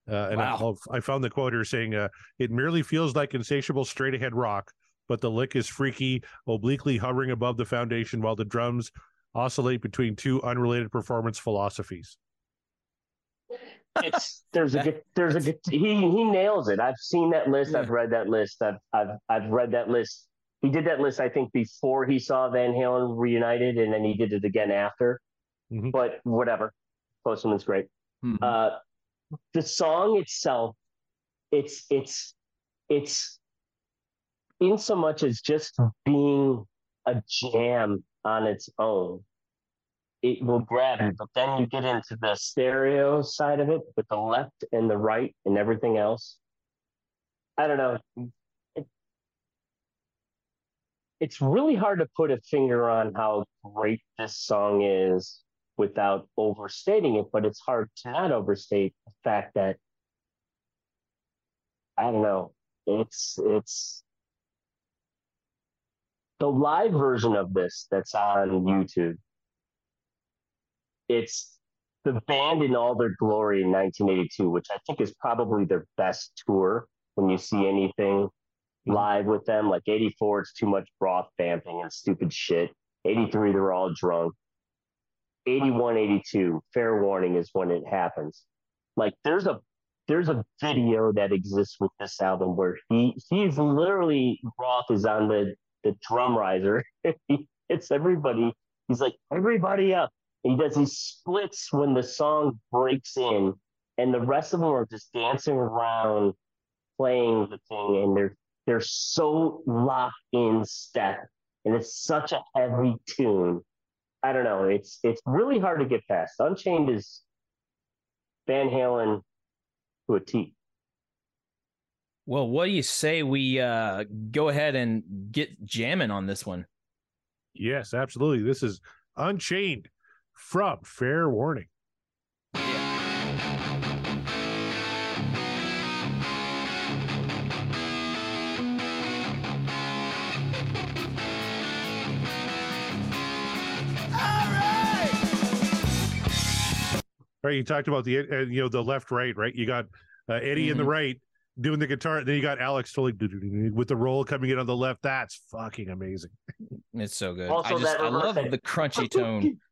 Uh, and Wow. I, I found the quote here saying, uh, "It merely feels like insatiable straight ahead rock, but the lick is freaky, obliquely hovering above the foundation, while the drums oscillate between two unrelated performance philosophies." it's there's a gu- there's a gu- he he nails it. I've seen that list. I've read that list. I've I've I've read that list. He did that list, I think, before he saw Van Halen reunited, and then he did it again after. Mhm. But whatever, Klosterman's great. Mhm. Uh, the song itself, it's it's it's in so much as just being a jam on its own. It will grab hmm. you, but then you get into the stereo side of it with the left and the right and everything else. I don't know. It- it's really hard to put a finger on how great this song is without overstating it, but it's hard to not overstate the fact that I don't know. It's it's the live version of this that's on YouTube. It's the band in all their glory in 1982, which I think is probably their best tour when you see anything live with them. Like 84, it's too much Roth vamping and stupid shit. 83, they're all drunk. 81, 82, fair warning is when it happens. Like there's a there's a video that exists with this album where he he's literally Roth is on the the drum riser. he hits everybody. He's like everybody up. He does these splits when the song breaks in, and the rest of them are just dancing around, playing the thing, and they're they're so locked in step, and it's such a heavy tune. I don't know. It's it's really hard to get past. Unchained is Van Halen to a T. Well, what do you say we uh, go ahead and get jamming on this one? Yes, absolutely. This is Unchained from Fair Warning. All right, you talked about the uh, you know the left right, right? You got uh, Eddie in the Mhm. right doing the guitar, and then you got Alex totally with the roll coming in on the left. That's fucking amazing. It's so good. Also I just I love reverse- the crunchy tone.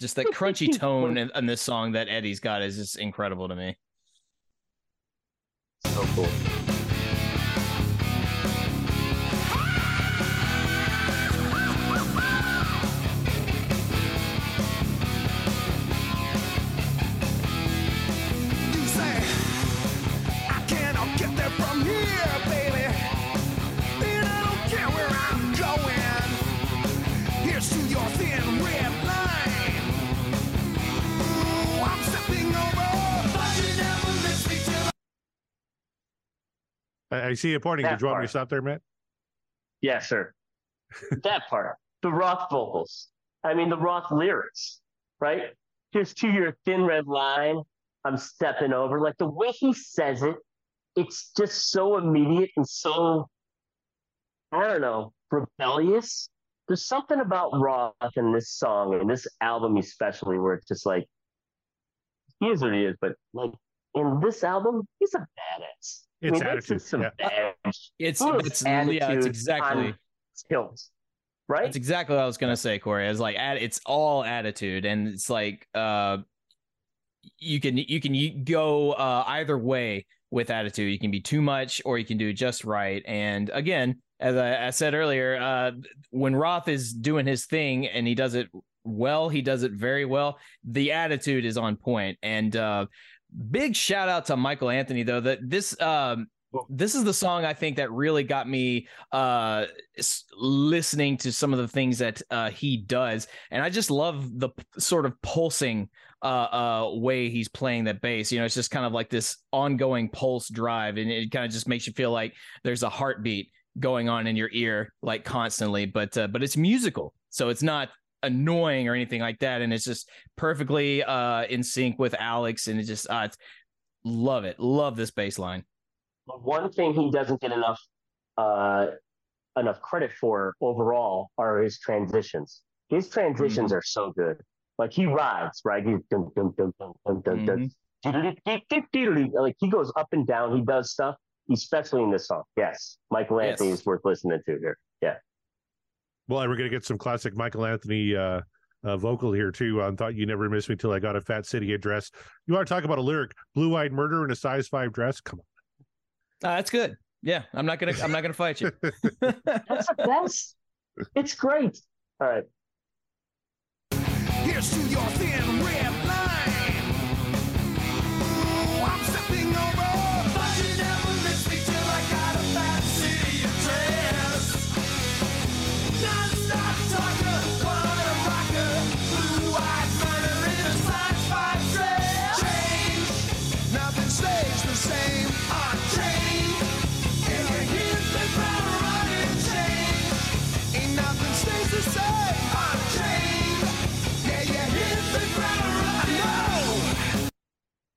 Just that crunchy tone in, in this song that Eddie's got is just incredible to me. So cool. I, I see you pointing. That Did you want me to stop there, Matt? Yeah, sir. that part. The Roth vocals. I mean, the Roth lyrics, right? Here's to your thin red line. I'm stepping over. Like the way he says it, it's just so immediate and so, I don't know, rebellious. There's something about Roth in this song and this album, especially, where it's just like, he is what he is, but like in this album, he's a badass. I It's mean, attitude, just some yeah. It's Full of it's yeah, it's exactly skills. right? That's exactly what I was gonna say, Corey. It's like at it's all attitude, and it's like uh, you can you can go uh, either way with attitude. You can be too much, or you can do just right. And again, as I, I said earlier, uh, when Roth is doing his thing and he does it well, he does it very well. The attitude is on point, and uh, big shout out to Michael Anthony though. That this um, this is the song I think that really got me uh listening to some of the things that uh he does and I just love the p- sort of pulsing uh, uh, way he's playing that bass. You know, it's just kind of like this ongoing pulse drive, and it kind of just makes you feel like there's a heartbeat going on in your ear like constantly. But uh, but it's musical, so it's not annoying or anything like that, and it's just perfectly uh, in sync with Alex, and it just uh, it's, love it, love this bass line. One thing he doesn't get enough uh, enough credit for overall are his transitions. His transitions are so good. Like he rides, right? He's dun, dun, dun, dun, dun, dun, dun. like he goes up and down. He does stuff, especially in this song. Yes, Michael Anthony Yes. is worth listening to here. Yeah, Well, and we're gonna get some classic Michael Anthony uh, uh, vocal here too. On "Thought You Never Missed Me Till I Got a Fat City Address." You want to talk about a lyric? "Blue Eyed Murder in a Size Five Dress." Come on. Uh, that's good. Yeah, I'm not gonna I'm not gonna fight you. that's the best. It's great. All right. Here's to your thin red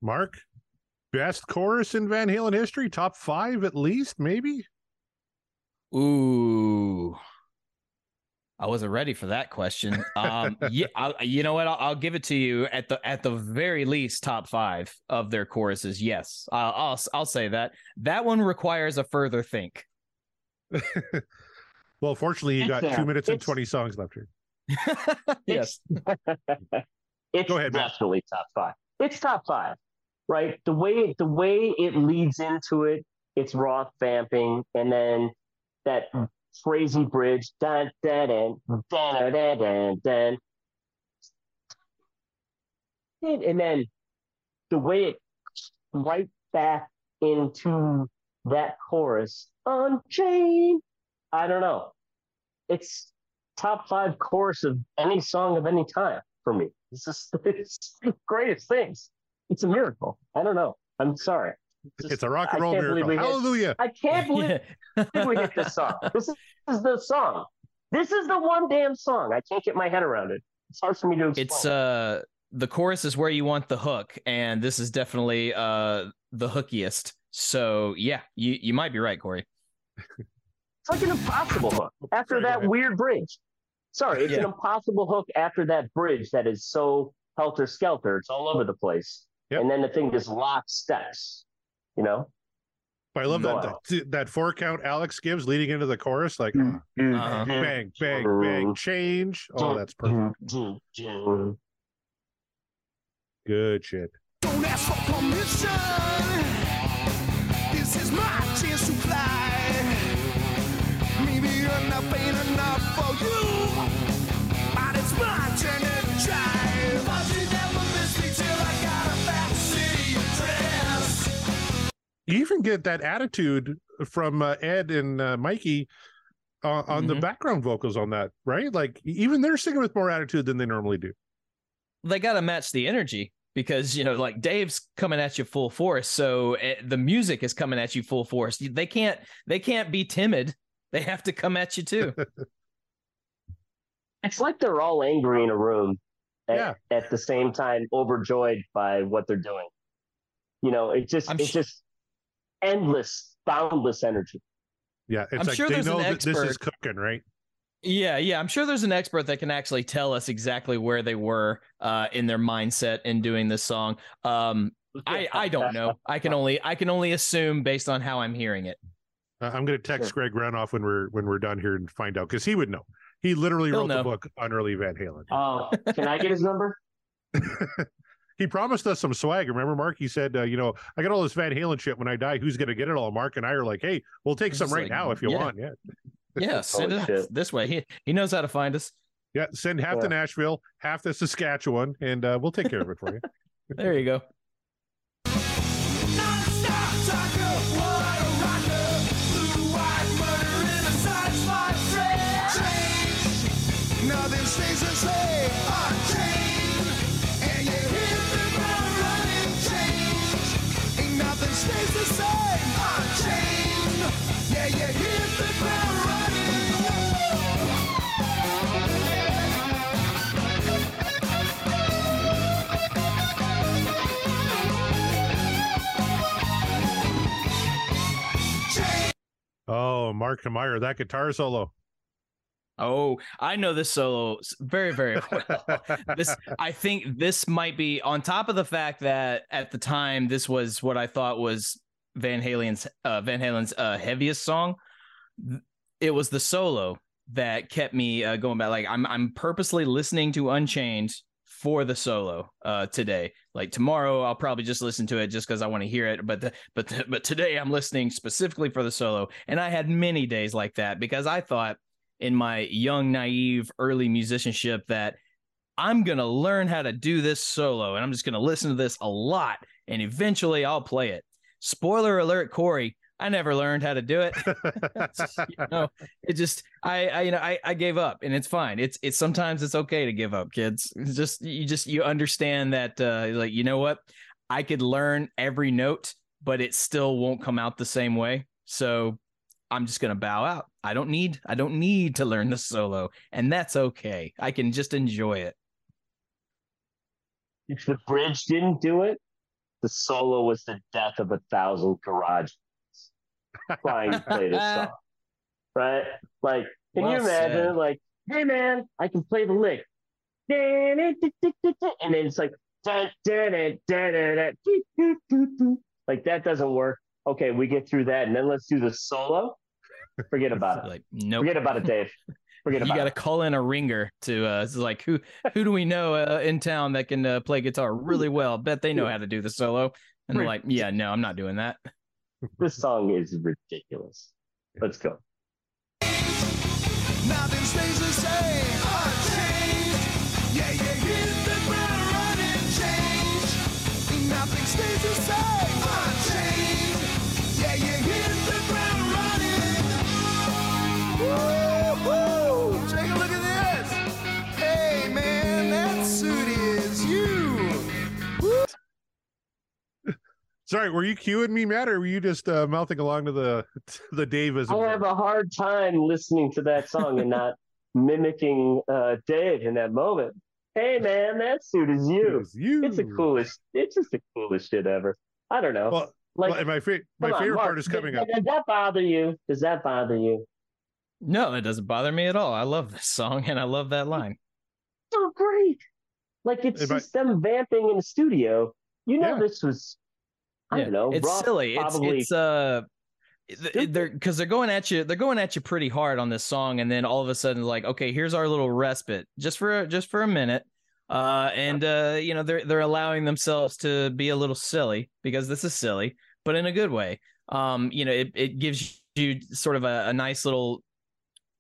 Mark, best chorus in Van Halen history, top five at least, maybe. Ooh. I wasn't ready for that question. Um, yeah, I'll, you know what? I'll, I'll give it to you at the at the very least top five of their choruses. Yes, I'll I'll, I'll say that. That one requires a further think. Well, fortunately, you got Yeah, two minutes and twenty songs left here. yes, it's Go ahead, Matt. definitely top five. It's top five, right? The way the way it leads into it, it's Roth vamping, and then that hmm. crazy bridge, dun dun dun dun dun dun dun, and then the way it right back into that chorus, Unchained. I don't know. It's top five chorus of any song of any time for me. It's just it's the greatest things. It's a miracle. I don't know. I'm sorry. just- It's a rock and roll miracle. believe we hit- Hallelujah! I can't believe we hit this song. This is, this is the song. This is the one damn song. I can't get my head around it. It's hard for me to explain. it's uh the chorus is where you want the hook, and this is definitely uh the hookiest. So yeah, you you might be right, Corey. It's like an impossible hook after Sorry, that weird bridge. Sorry, it's an impossible hook after that bridge that is so helter skelter. It's all over the place. Yep. And then the thing just locks steps. You know? But I love that, that that four count Alex gives leading into the chorus, like Mm. Uh-huh. bang, bang, bang, change. Oh, that's perfect. Good shit. Don't ask for permission. This is my chance to fly. Maybe enough ain't enough You even get that attitude from uh, Ed and uh, Mikey uh, on the Mhm. background vocals on that, right? Like even they're singing with more attitude than they normally do. they got to match the energy because you know like dave's coming at you full force so eh, the music is coming at you full force they can't they can't be timid they have to come at you too It's like they're all angry in a room at, Yeah. at the same time, overjoyed by what they're doing. You know, it just I'm it's sh- just endless, boundless energy. Yeah, it's I'm like sure they there's an know that this is cooking, right? yeah yeah i'm sure there's an expert that can actually tell us exactly where they were uh in their mindset in doing this song um i i don't know i can only i can only assume based on how i'm hearing it Uh, I'm going to text Sure. Greg Renoff when we're when we're done here and find out because he would know. He literally He'll wrote the book on early Van Halen. Oh, can I get his number? He promised us some swag. Remember, Mark? He said, uh, "You know, I got all this Van Halen shit. When I die, who's going to get it all?" Mark and I are like, "Hey, we'll take some right like, now if you yeah. want." Yeah, yeah send it shit. this way he he knows how to find us yeah. Send half to Nashville, half to Saskatchewan, and uh, we'll take care of it for you. there you go Oh, Mark Meyer, that guitar solo. Oh, I know this solo very, very well. this I think this might be on top of the fact that at the time this was what I thought was Van Halen's uh, Van Halen's uh, heaviest song. It was the solo that kept me uh, going back. Like I'm I'm purposely listening to Unchained for the solo uh, today. Like tomorrow I'll probably just listen to it just because I want to hear it. But the, but the, but today I'm listening specifically for the solo. And I had many days like that because I thought in my young, naive, early musicianship that I'm to learn how to do this solo and I'm just to listen to this a lot and eventually I'll play it. Spoiler alert, Corey, I never learned how to do it. you know, it just, I, I, you know, I, I gave up and it's fine. It's, it's sometimes it's okay to give up, kids. It's just, you just, you understand that, uh, like, you know what? I could learn every note, but it still won't come out the same way. So I'm just going to bow out. I don't need I don't need to learn the solo and that's okay. I can just enjoy it. If the bridge didn't do it, the solo was the death of a thousand garage bands trying to play this song. Right? Like, can Well you imagine? said. Like, hey man, I can play the lick. And then it's like, like that doesn't work. Okay, we get through that, and then let's do the solo. Forget about it. Like nope. Forget about it, Dave. Forget you got to call in a ringer to uh it's like who who do we know uh, in town that can uh, play guitar really well? Bet they know how to do the solo. And they're like, yeah, no, I'm not doing that. This song is ridiculous. Let's go. Nothing stays the same. Unchanged. Yeah, you hit the ground running. Change. Nothing stays the same. Sorry, were you cueing me, Matt, or were you just uh, mouthing along to the to the Davis? I have a hard time listening to that song and not mimicking uh, Dave in that moment. Hey man, that suit is you. you. It's the coolest. It's just the coolest shit ever. I don't know. Well, like, well, my fa- my come on, favorite Mark, part is coming does, up. Does that bother you? Does that bother you? No, it doesn't bother me at all. I love this song and I love that line. So great. Like it's If I- just them vamping in the studio. You know, Yeah. this was. I Yeah, don't know. It's silly. It's Probably it's uh they're because they're going at you they're going at you pretty hard on this song and then all of a sudden like okay here's our little respite just for just for a minute. Uh and uh you know they're they're allowing themselves to be a little silly because this is silly but in a good way. Um you know it, it gives you sort of a, a nice little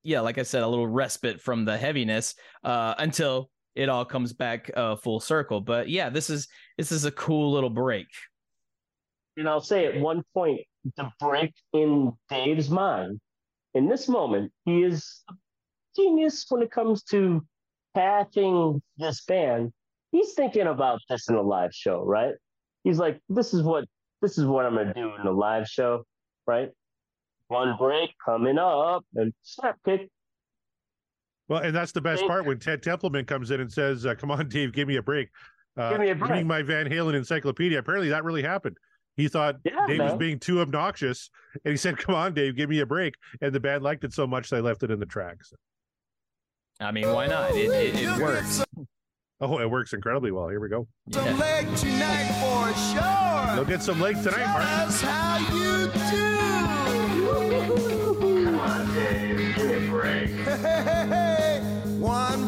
yeah like i said a little respite from the heaviness uh until it all comes back uh full circle. But yeah this is this is a cool little break and I'll say at one point, the break in Dave's mind, in this moment, he is a genius when it comes to pathing this band. He's thinking about this in a live show, right? He's like, this is what this is what I'm gonna do in the live show, right? One break coming up and snap kick. Well, and that's the best part when Ted Templeman comes in and says, uh, "Come on, Dave, give me a break." Uh, Give me a break. Reading my Van Halen encyclopedia. Apparently, that really happened. He thought Yeah, Dave was being too obnoxious, and he said, "Come on, Dave, give me a break." And the band liked it so much they left it in the tracks. i mean why not it, it, it works Oh, it works incredibly well. Here we go. Some Yeah. leg tonight for sure. They'll get some legs tonight, Mark. Tell us how you do. Come on, Dave, give me a break. Hey, one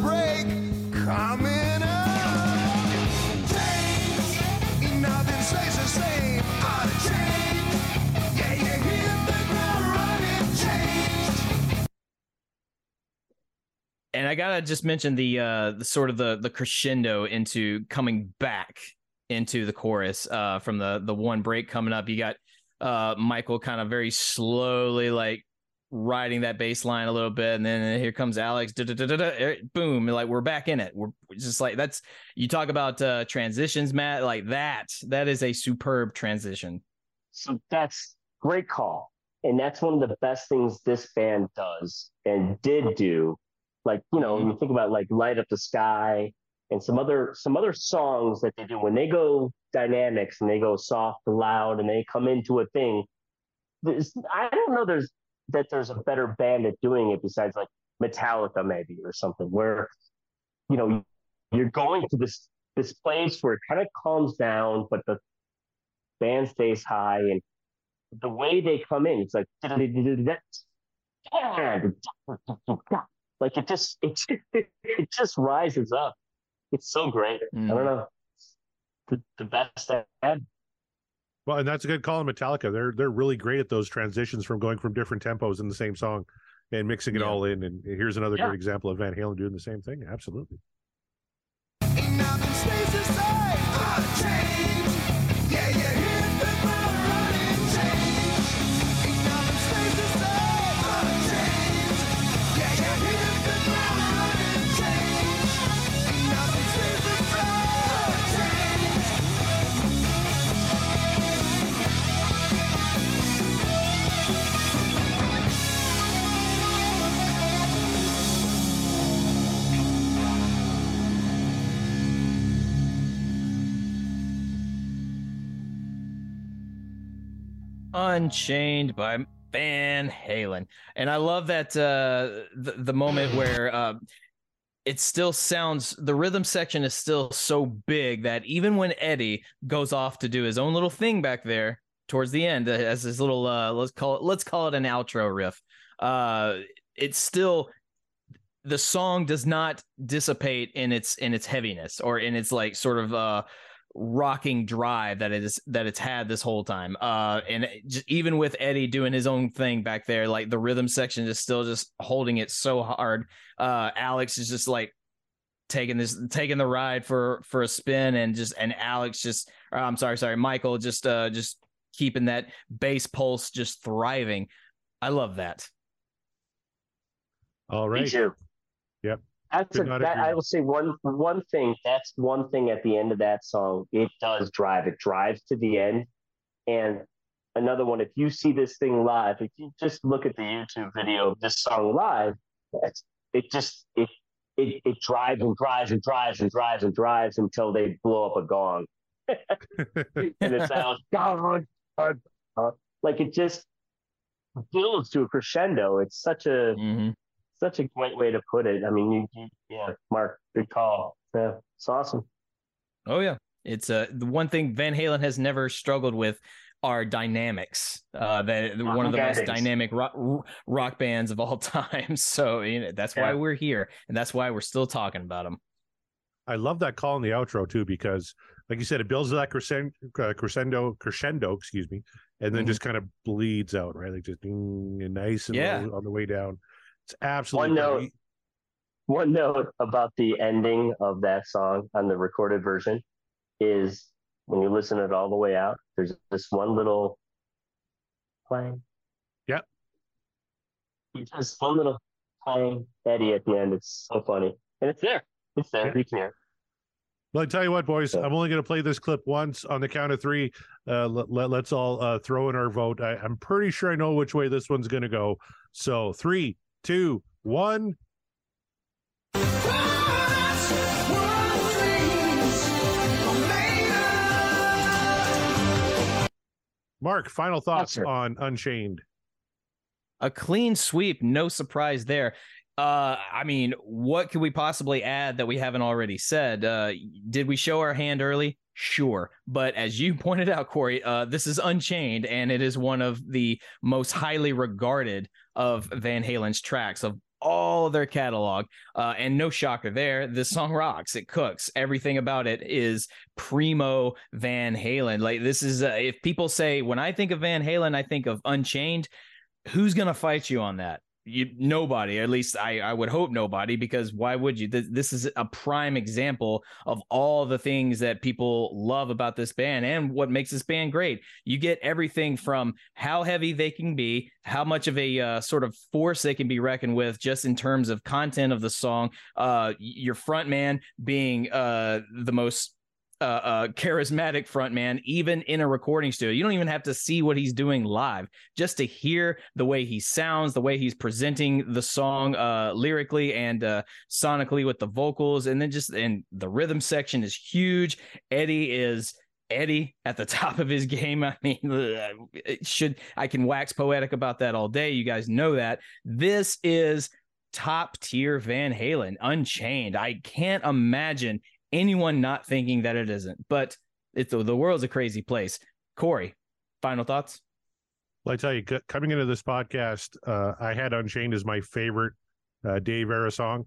and I gotta just mention the uh the sort of the the crescendo into coming back into the chorus uh from the the one break coming up. You got uh Michael kind of very slowly like riding that bass line a little bit, and then here comes Alex. eh, Boom! Like we're back in it. We're just like that's you talk about uh transitions, Matt. Like that. That is a superb transition. So that's great call. And that's one of the best things this band does and did do. Like, you know, when you mm-hmm. think about like Light Up the Sky and some other some other songs that they do when they go dynamics and they go soft and loud and they come into a thing. I don't know there's that there's a better band at doing it besides like Metallica maybe or something where you know you're going to this this place where it kind of calms down, but the band stays high and the way they come in, it's like like it just it it just rises up. It's so great. I don't mm. know. The, the best I had. Well, and that's a good call on Metallica. They're they're really great at those transitions from going from different tempos in the same song and mixing it Yeah. all in. And here's another Yeah. great example of Van Halen doing the same thing. Absolutely. Ain't nothing stays the same. Unchanged. Yeah, Unchained by Van Halen. And I love that uh the, the moment where uh it still sounds the rhythm section is still so big that even when Eddie goes off to do his own little thing back there towards the end uh, as his little uh let's call it let's call it an outro riff. Uh it's still the song does not dissipate in its in its heaviness or in its like sort of uh rocking drive that it is that it's had this whole time. Uh, and just, even with Eddie doing his own thing back there, like the rhythm section is still just holding it so hard. Uh, Alex is just like taking this taking the ride for for a spin and just and Alex just or I'm sorry sorry Michael just uh just keeping that bass pulse just thriving. I love that. All right. Me too. Yep. That's a, that, I will say one one thing. That's one thing at the end of that song. It does drive. It drives to the end. And another one, if you see this thing live, if you just look at the YouTube video of this song live, it's, it just it, it it drives and drives and drives and drives and drives until they blow up a gong, and it sounds gong, gong, gong. like it just builds to a crescendo. It's such a Mhm. Such a great way to put it. I mean, you, you yeah, Mark, good call. Yeah, it's awesome. Oh yeah, it's uh the one thing Van Halen has never struggled with are dynamics. Uh, that they're one of the most dynamic rock, rock bands of all time. So you know, that's why we're here, and that's why we're still talking about them. I love that call in the outro too because, like you said, it builds that crescendo, uh, crescendo, crescendo, excuse me, and then Mhm. just kind of bleeds out, right? Like just ding, and nice and Yeah. on the way down. It's absolutely One note. One note about the ending of that song on the recorded version is when you listen it all the way out, there's this one little playing. Yep. Just one little playing Eddie at the end. It's so funny. And it's there. It's there. You can hear. Well, I tell you what, boys, I'm only going to play this clip once on the count of three. Uh, let, us all uh, throw in our vote. I, I'm pretty sure I know which way this one's going to go. So three, two, one. Mark, final thoughts sir. on Unchained. A clean sweep, no surprise there. Uh, I mean, what could we possibly add that we haven't already said? Uh, did we show our hand early? Sure, but as you pointed out, Corey, uh, this is Unchained, and it is one of the most highly regarded of Van Halen's tracks of all their catalog. Uh, and no shocker there, this song rocks. It cooks. Everything about it is primo Van Halen. Like this is, uh, if people say when I think of Van Halen, I think of Unchained. Who's gonna fight you on that? You nobody. At least I I would hope nobody because why would you? This, this is a prime example of all the things that people love about this band and what makes this band great. You get everything from how heavy they can be, how much of a uh, sort of force they can be reckoned with, just in terms of content of the song. Uh, your front man being uh the most uh, uh, charismatic frontman, even in a recording studio. You don't even have to see what he's doing live, just to hear the way he sounds, the way he's presenting the song uh, lyrically and uh, sonically with the vocals, and then just and the rhythm section is huge. Eddie is Eddie at the top of his game. I mean, it should I can wax poetic about that all day. You guys know that. This is top tier Van Halen, Unchained. I can't imagine anyone not thinking that it isn't. But it's the world's a crazy place. Corey, final thoughts? Well, I tell you, c- coming into this podcast, uh, I had Unchained as my favorite uh, Dave Era song,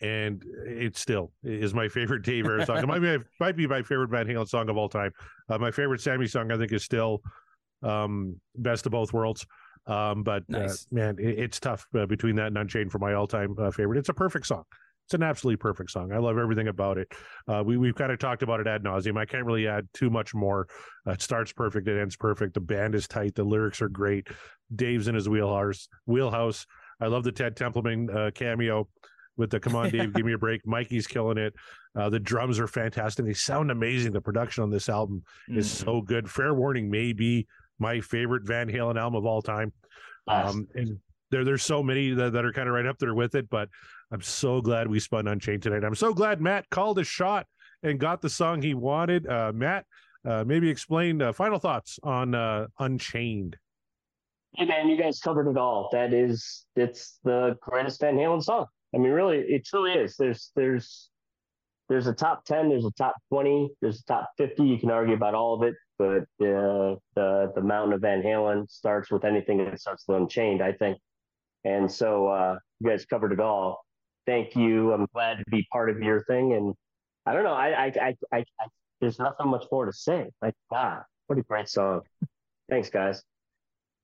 and it still is my favorite Dave Era song. It might be, might be my favorite Van Halen song of all time. Uh, my favorite Sammy song, I think, is still um, "Best of Both Worlds." Um, but Nice. uh, man, it, it's tough uh, between that and Unchained for my all-time uh, favorite. It's a perfect song. It's an absolutely perfect song. I love everything about it. Uh, we we've kind of talked about it ad nauseum. I can't really add too much more. Uh, it starts perfect, it ends perfect. The band is tight. The lyrics are great. Dave's in his wheelhouse. Wheelhouse. I love the Ted Templeman uh, cameo with the "Come on, Dave, give me a break." Mikey's killing it. Uh, the drums are fantastic. They sound amazing. The production on this album is Mm. so good. Fair warning may be my favorite Van Halen album of all time. Um, and there, there's so many that, that are kind of right up there with it, but I'm so glad we spun Unchained tonight. I'm so glad Matt called a shot and got the song he wanted. Uh, Matt, uh, maybe explain uh, final thoughts on uh, Unchained. Hey man, you guys covered it all. That is, it's the greatest Van Halen song. I mean, really, it truly is. There's, there's, there's a top ten. There's a top twenty. There's a top fifty. You can argue about all of it, but uh, the the Mountain of Van Halen starts with anything that starts with Unchained, I think. And so uh, you guys covered it all. Thank you. I'm glad to be part of your thing. And I don't know. I, I, I, I, I there's nothing much more to say. Like, God, what a great song. Thanks, guys.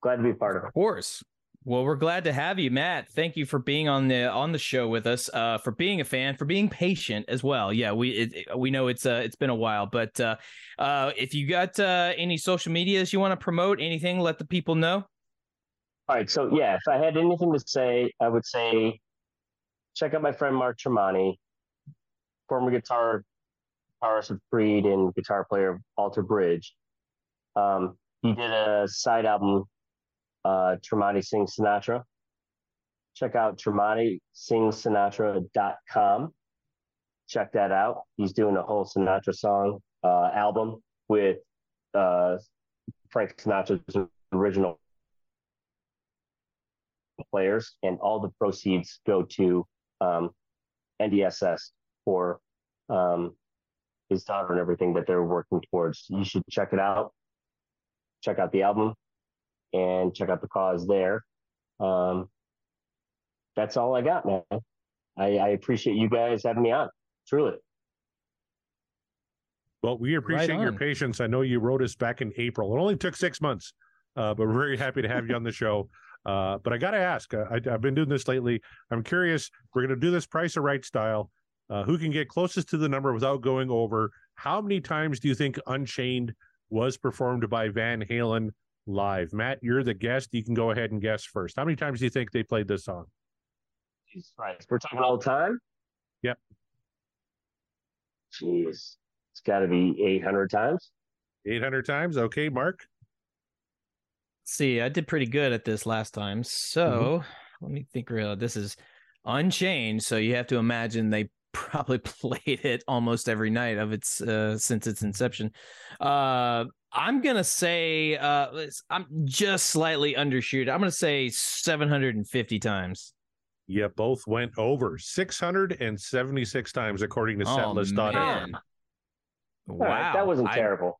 Glad to be part of it. Of course. Well, we're glad to have you, Matt. Thank you for being on the on the show with us, uh, for being a fan, for being patient as well. Yeah, we it, we know it's uh it's been a while, but uh, uh, if you got uh, any social medias you want to promote, anything, let the people know. All right. So yeah, if I had anything to say, I would say check out my friend Mark Tremonti, former guitar guitarist of Creed and guitar player of Alter Bridge. Um, he did a side album, uh, Tremonti Sings Sinatra. Check out TremontiSingsSinatra.com. Check that out. He's doing a whole Sinatra song uh, album with uh, Frank Sinatra's original players, and all the proceeds go to um, NDSS for um, his daughter and everything that they're working towards. You should check it out. Check out the album and check out the cause there. Um, that's all I got, man. I, I appreciate you guys having me on. Truly. Well, we appreciate your patience. I know you wrote us back in April. It only took six months, uh, but we're very happy to have you on the show. Uh, but I got to ask, uh, I, I've been doing this lately. I'm curious. We're going to do this price of right style. Uh, who can get closest to the number without going over? How many times do you think Unchained was performed by Van Halen live? Matt, you're the guest. You can go ahead and guess first. How many times do you think they played this song? Jesus Christ. We're talking all the time? Yep. Jeez. It's got to be 800 times. 800 times. Okay, Mark. See, I did pretty good at this last time. So let me think real. This is unchanged. So you have to imagine they probably played it almost every night of its uh since its inception. Uh I'm gonna say uh I'm just slightly undershoot. I'm gonna say 750 times. Yeah, both went over 676 times according to Oh, setlist.fm. man. Wow. right, that wasn't I- terrible.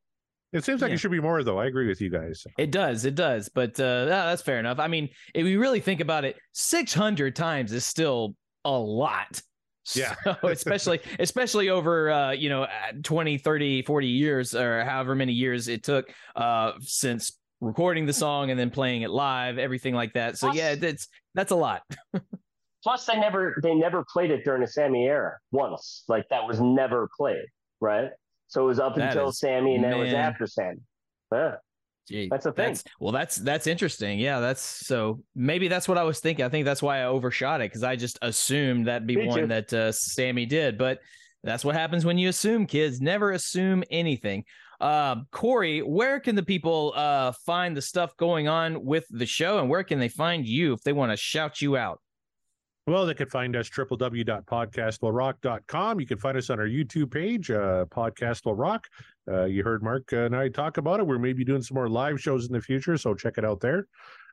It seems like Yeah. it should be more, though. I agree with you guys. It does, it does, but uh, that's fair enough. I mean, if we really think about it, 600 times is still a lot. Yeah. So, especially especially over uh, you know uh, 20, 30, 40 years or however many years it took uh since recording the song and then playing it live, everything like that. So Plus- yeah, that's that's a lot. Plus, they never they never played it during the Sammy era once. Like that was never played, right? So it was up That until is- Sammy, and then it was after Sammy. Yeah, Gee, That's a thing. That's, well, that's that's interesting. Yeah, that's so maybe that's what I was thinking. I think that's why I overshot it because I just assumed that'd be Me one too. that uh, Sammy did. But That's what happens when you assume, kids. Never assume anything. Uh, Corey, where can the people uh, find the stuff going on with the show, and where can they find you if they want to shout you out? Well, they can find us www.podcastwillrock.com. You can find us on our YouTube page, uh, Podcast Will Rock. Uh, you heard Mark and I talk about it. We're maybe doing some more live shows in the future, so check it out there.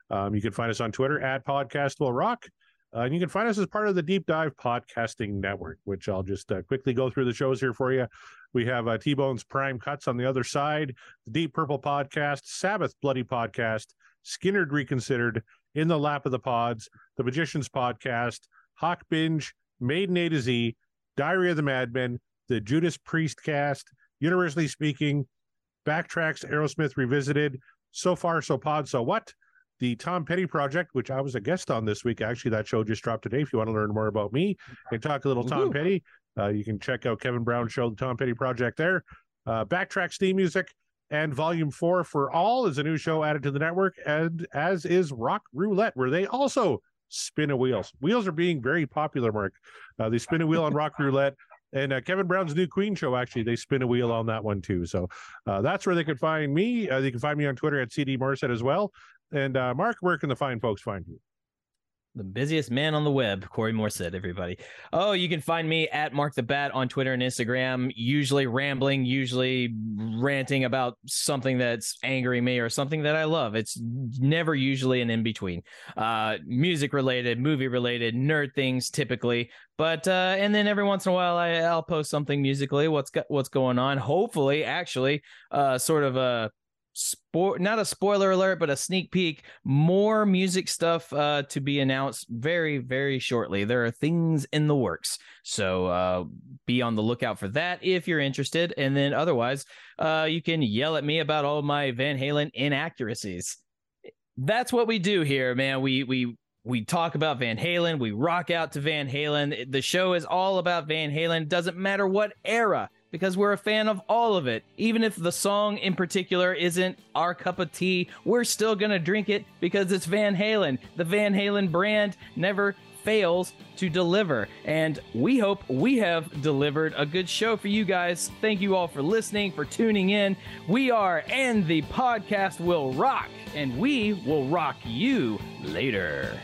Um, you can find us on Twitter at Podcast Will Rock. Uh, and you can find us as part of the Deep Dive Podcasting Network, which I'll just uh, quickly go through the shows here for you. We have uh, T Bone's Prime Cuts on the other side, the Deep Purple Podcast, Sabbath Bloody Podcast, Skynyrd Reconsidered, In the Lap of the Pods, The Magician's Podcast, Hawk Binge, Maiden A to Z, Diary of the Madmen, The Judas Priest Cast, Universally Speaking, Backtracks Aerosmith Revisited, So Far So Pod So What, the Tom Petty Project, which I was a guest on this week. Actually, that show just dropped today. If you want to learn more about me and talk a little Tom. Petty, uh, you can check out Kevin Brown's show, the Tom Petty Project, there. Uh, Backtrack Steam Music and Volume 4 for All is a new show added to the network, and as is Rock Roulette, where they also spin a wheels. Wheels are being very popular, Mark. Uh, they spin a wheel on Rock Roulette. And uh, Kevin Brown's new Queen show, actually, they spin a wheel on that one too. So uh, that's where they can find me. Uh, they can find me on Twitter at CD Morissette as well. And uh, Mark, where can the fine folks find you? The busiest man on the web, Corey Morissette, everybody. Oh, you can find me at Mark the Bat on Twitter and Instagram, usually rambling, usually ranting about something that's angering me or something that I love. It's never usually an in between. Uh, music related, movie related, nerd things typically. But uh, and then every once in a while I, I'll post something musically. What's go- what's going on? Hopefully, actually, uh, sort of a sport not a spoiler alert but a sneak peek more music stuff uh to be announced very very shortly there are things in the works so uh be on the lookout for that if you're interested and then otherwise uh you can yell at me about all my van halen inaccuracies that's what we do here man we we we talk about Van Halen. We rock out to Van Halen. The show is all about Van Halen. Doesn't matter what era, because we're a fan of all of it. Even if the song in particular isn't our cup of tea, we're still going to drink it because it's Van Halen. The Van Halen brand never fails to deliver. And we hope we have delivered a good show for you guys. Thank you all for listening, for tuning in. We are, and the podcast will rock, and we will rock you later.